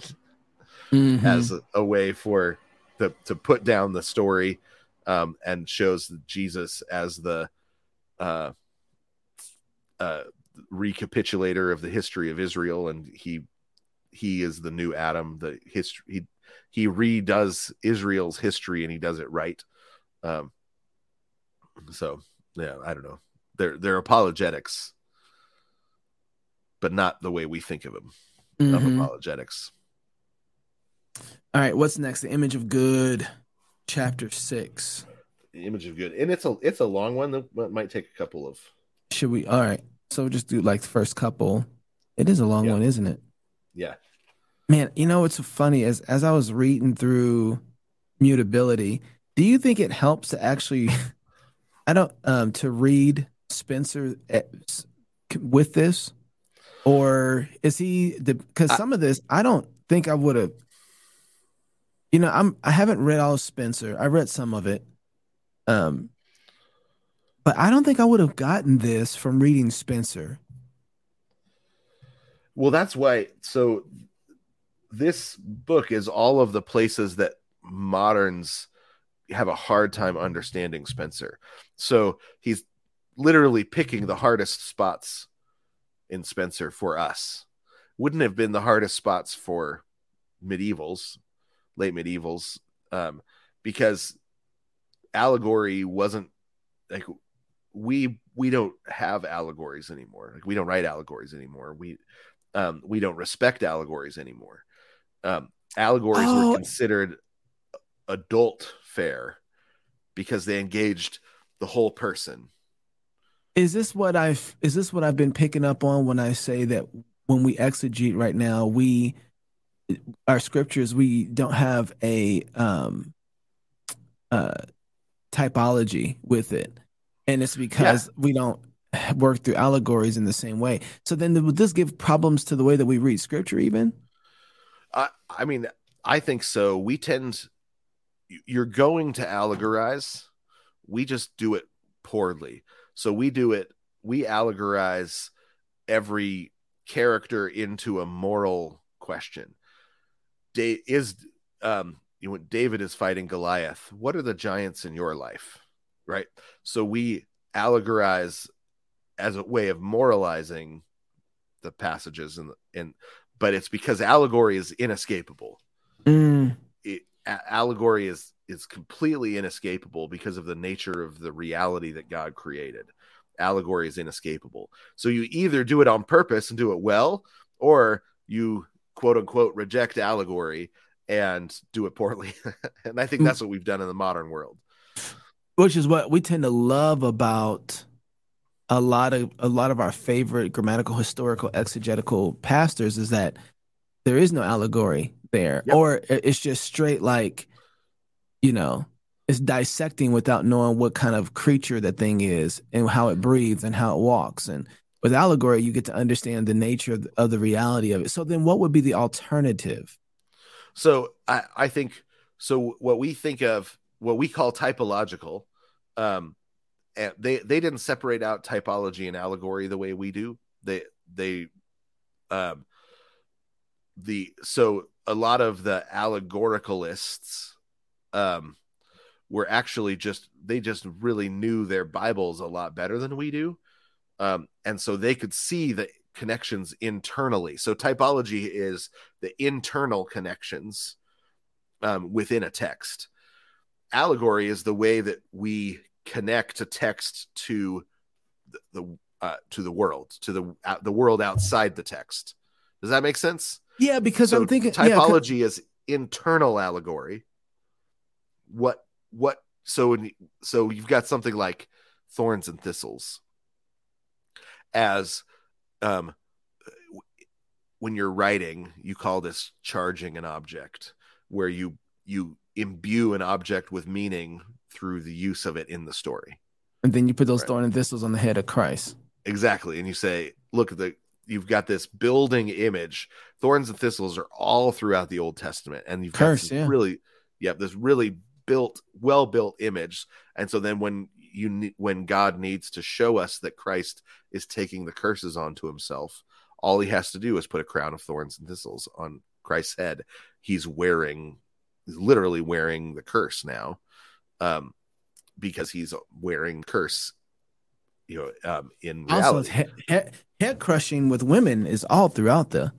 A: mm-hmm.
B: as a, a, way for the to put down the story um, and shows Jesus as the uh, uh, recapitulator of the history of Israel, and he he is the new Adam. The history he he redoes Israel's history and he does it right. Um, so yeah, I don't know. They're they're apologetics, but not the way we think of them mm-hmm. of apologetics.
A: All right, what's next? The image of good, chapter six.
B: The image of good, and it's a it's a long one that might take a couple of.
A: Should we? All right, so just do like the first couple. It is a long yeah. one, isn't it?
B: Yeah.
A: Man, you know what's funny as as I was reading through mutability, do you think it helps to actually <laughs> I don't um to read Spenser eh, with this or is he the because some of this I don't think I would have you know I'm I haven't read all of Spenser. I read some of it. Um but I don't think I would have gotten this from reading Spenser.
B: Well, that's why so this book is all of the places that moderns have a hard time understanding Spenser. So he's literally picking the hardest spots in Spenser for us. Wouldn't have been the hardest spots for medievals, late medievals, um, because allegory wasn't like we we don't have allegories anymore. Like we don't write allegories anymore. We um, we don't respect allegories anymore um, allegories oh. were considered adult fare because they engaged the whole person.
A: Is this what I've is this what I've been picking up on when I say that when we exegete right now, we our scriptures we don't have a um uh typology with it. And it's because yeah. we don't work through allegories in the same way. So then would this give problems to the way that we read scripture even?
B: I, I mean, I think so. We tend, you're going to allegorize. We just do it poorly. So we do it, we allegorize every character into a moral question. Da- is, um, you know, David is fighting Goliath. What are the giants in your life? Right. So we allegorize as a way of moralizing the passages and and but it's because allegory is inescapable.
A: Mm.
B: It, a- allegory is is completely inescapable because of the nature of the reality that God created. Allegory is inescapable. So you either do it on purpose and do it well, or you quote unquote reject allegory and do it poorly. <laughs> and I think that's what we've done in the modern world.
A: which is what we tend to love about a lot of a lot of our favorite grammatical historical exegetical pastors is that there is no allegory there
B: Yep.
A: or it's just straight like you know it's dissecting without knowing what kind of creature that thing is and how it breathes and how it walks and with allegory you get to understand the nature of the, of the reality of it so then what would be the alternative
B: So I, I think so. What we think of, what we call typological, um, they they didn't separate out typology and allegory the way we do. They they, um, the so a lot of the allegoricalists, um, were actually just they just really knew their Bibles a lot better than we do, um, and so they could see the connections internally. So typology is the internal connections um, within a text. Allegory is the way that we connect a text to the, the uh, to the world, to the uh, the world outside the text. Does that make sense?
A: yeah because
B: so
A: i'm thinking yeah,
B: typology is internal allegory. What what so when, so you've got something like thorns and thistles as um when you're writing you call this charging an object where you you imbue an object with meaning through the use of it in the story.
A: And then you put those
B: Right.
A: thorn and thistles on the head of christ.
B: Exactly. And you say look at the you've got this building image. Thorns and thistles are all throughout the old testament. And you've got
A: Curse,
B: this
A: yeah.
B: really yeah this really built well built image. And so then when you when god needs to show us that christ is taking the curses onto himself all he has to do is put a crown of thorns and thistles on christ's head. He's wearing he's literally wearing the curse now um because he's wearing curse you know um in
A: also
B: reality
A: head, head, head crushing with women is all throughout the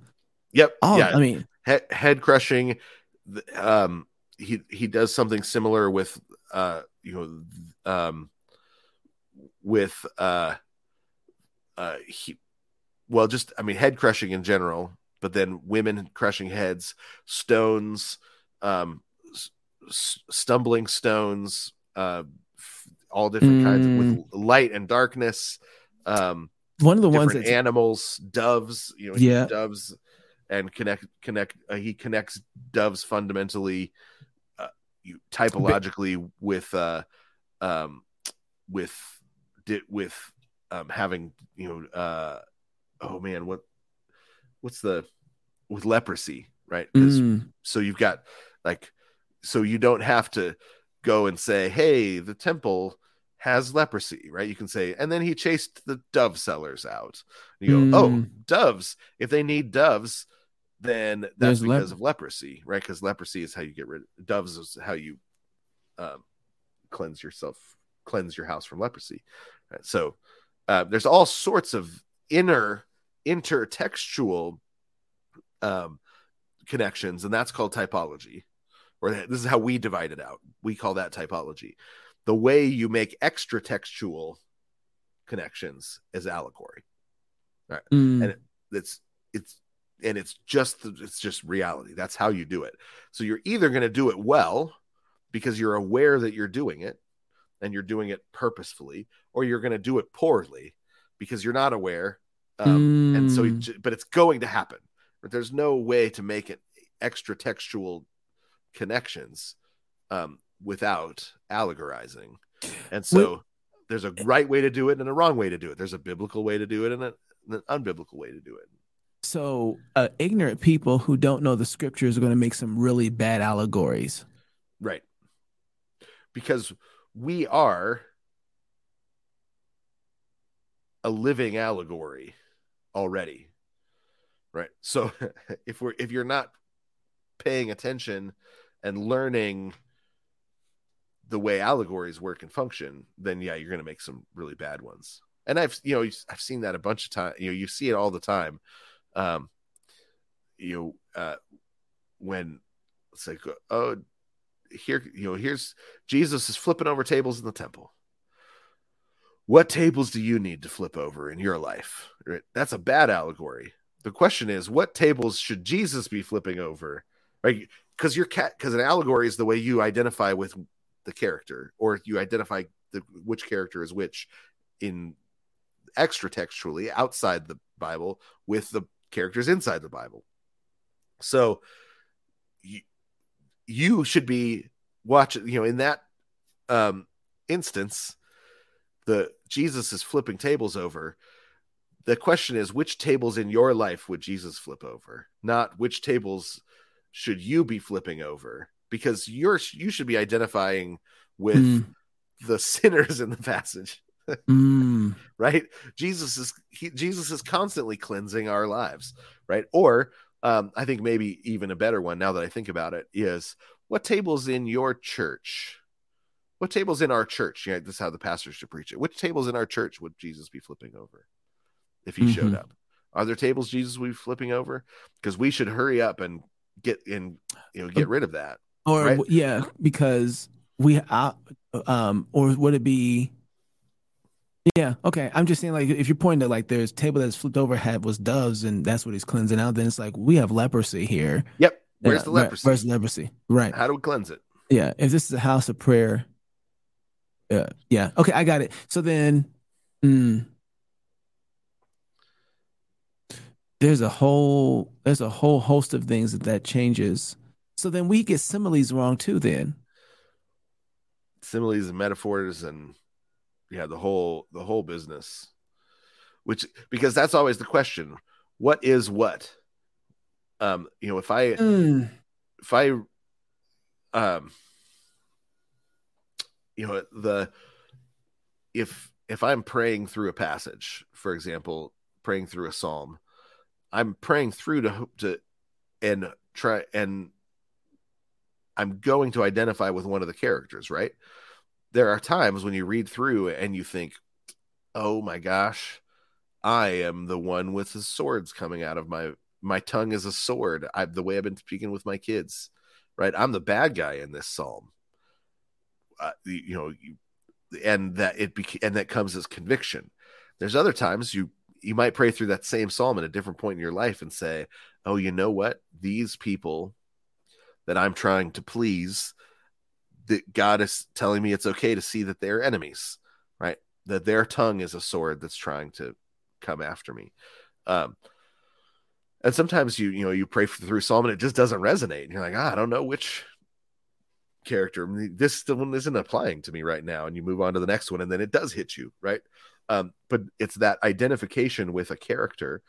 B: Yep.
A: all
B: yeah.
A: i mean
B: Head, head crushing. Um, he he does something similar with uh, you know, um, with uh, uh, he, well, just I mean, head crushing in general, but then women crushing heads, stones, um, stumbling stones, uh, all different kinds of with light and darkness. Um,
A: one of the ones that
B: animals, doves, you know,
A: Yeah.
B: doves, and connect connect. Uh, he connects doves fundamentally, uh, you typologically with uh, um, with di- with um having you know uh oh man what what's the with leprosy right?
A: Mm,
B: so you've got like so you don't have to go and say hey the temple has leprosy right you can say and then he chased the dove sellers out you go oh
A: Mm.
B: doves if they need doves then that's
A: There's lep-
B: because of leprosy right because leprosy is how you get rid of doves is how you um, cleanse yourself cleanse your house from leprosy right? so uh, there's all sorts of inner intertextual um, connections, and that's called typology. Or this is how we divide it out. We call that typology. The way you make extra textual connections is allegory.
A: mm,
B: And It's it's and it's just it's just reality. That's how you do it. So you're either going to do it well because you're aware that you're doing it and you're doing it purposefully, or you're going to do it poorly because you're not aware. Um, and so,
A: Mm.
B: but it's going to happen. But there's no way to make it extra textual connections um, without allegorizing. And so, there's a right way to do it and a wrong way to do it. There's a biblical way to do it and a, an unbiblical way to do it.
A: so uh, ignorant people who don't know the scriptures are going to make some really bad allegories
B: Right. Because we are a living allegory already. Right. So <laughs> if we're if you're not paying attention and learning the way allegories work and function, then yeah, you're going to make some really bad ones. And I've you know I've seen that a bunch of times. You know, you see it all the time. Um, you know, uh, when it's like, oh, here, you know, here's Jesus is flipping over tables in the temple. What tables do you need to flip over in your life? Right? That's a bad allegory. The question is, what tables should Jesus be flipping over? Right? Because your cat, because an allegory is the way you identify with the character, or you identify the which character is which in extra textually outside the Bible with the characters inside the Bible. So you, you should be watching, you know, in that um, instance, the Jesus is flipping tables over. The question is, which tables in your life would Jesus flip over? Not which tables should you be flipping over? Because you're you should be identifying with mm. the <laughs> sinners in the passage.
A: mm. <laughs>
B: Right? Jesus is he, Jesus is constantly cleansing our lives, right? Or um, I think maybe even a better one now that I think about it is what tables in your church? What tables in our church? Yeah, this is how the pastors should preach it. Which tables in our church would Jesus be flipping over if he mm-hmm. showed up? Are there tables Jesus would be flipping over? Because we should hurry up and get in, you know, get rid of that.
A: Or right? yeah, because we uh, um or would it be yeah, okay. I'm just saying, like, if you're pointing to like there's table that's flipped over had was doves, and that's what he's cleansing out, then it's like we have leprosy here.
B: Yep. Where's the leprosy?
A: Where's the leprosy? Right.
B: How do we cleanse it?
A: Yeah. If this is a house of prayer, yeah, yeah. Okay, I got it. So then, mm, there's a whole there's a whole host of things that that changes. So then we get similes wrong too. Then
B: similes and metaphors and yeah the whole the whole business which because that's always the question what is what um you know if i mm. if i um you know the if if i'm praying through a passage for example praying through a psalm i'm praying through to to and try and i'm going to identify with one of the characters right there are times when you read through and you think, "Oh my gosh, I am the one with the swords coming out of my my tongue is a sword. I the way I've been speaking with my kids, right? I'm the bad guy in this psalm. Uh, you, know, you, and that it beca- and that comes as conviction. There's other times you you might pray through that same psalm at a different point in your life and say, "Oh, you know what? These people that I'm trying to please that God is telling me it's okay to see that they're enemies, right? That their tongue is a sword that's trying to come after me. Um, and sometimes you you know you pray through Psalm and it just doesn't resonate. And you're like, ah, I don't know which character this one isn't applying to me right now. And you move on to the next one, and then it does hit you, right? Um, but it's that identification with a character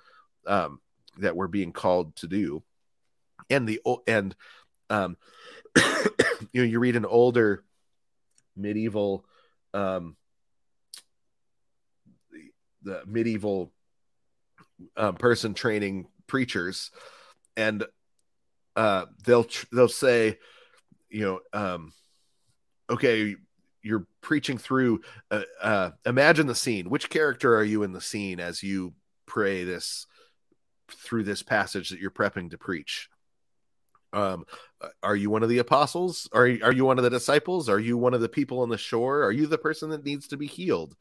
B: um, that we're being called to do, and the and um, <coughs> you know you read an older medieval um the, the medieval um, person training preachers and uh they'll they'll say you know um okay you're preaching through uh, uh imagine the scene. Which character are you in the scene as you pray this through this passage that you're prepping to preach? Um uh, are you one of the apostles? Are you, are you one of the disciples? Are you one of the people on the shore? Are you the person that needs to be healed?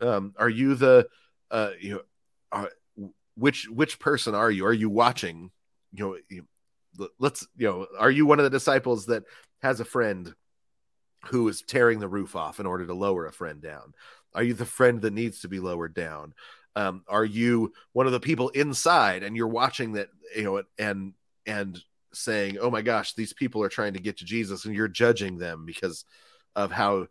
B: Um are you the uh you know are, which which person are you? Are you watching? You know you, let's you know are you one of the disciples that has a friend who is tearing the roof off in order to lower a friend down are you the friend that needs to be lowered down um, are you one of the people inside and you're watching that you know and and saying, "Oh my gosh, these people are trying to get to Jesus," and you're judging them because of how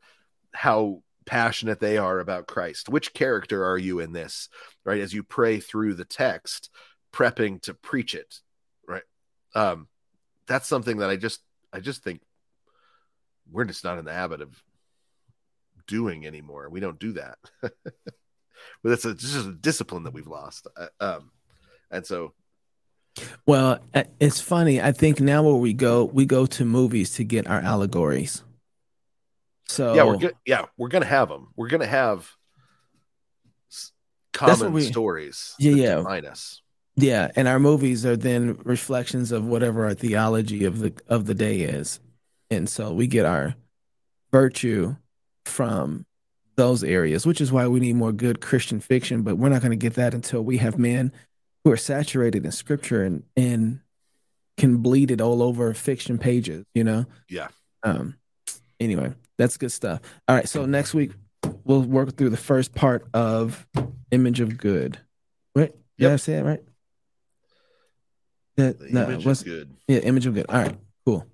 B: how passionate they are about Christ. Which character are you in this? Right, as you pray through the text, prepping to preach it. Right, um, that's something that I just I just think we're just not in the habit of doing anymore. We don't do that. <laughs> but it's a, just a discipline that we've lost. Uh, um, and so
A: well, uh, it's funny. I think now where we go, we go to movies to get our allegories. So
B: yeah, we're good. Yeah, we're gonna have them. We're gonna have common
A: we,
B: stories.
A: Yeah, yeah.
B: Define us.
A: Yeah, and our movies are then reflections of whatever our theology of the of the day is, and so we get our virtue from those areas, which is why we need more good Christian fiction. But we're not going to get that until we have men who are saturated in Scripture and and can bleed it all over fiction pages. You know.
B: Yeah.
A: Um. Anyway, that's good stuff. All right, so next week we'll work through the first part of Image of Good. Right? Did yep. I say it right?
B: That, no, image was good.
A: Yeah, image of good. All right, cool.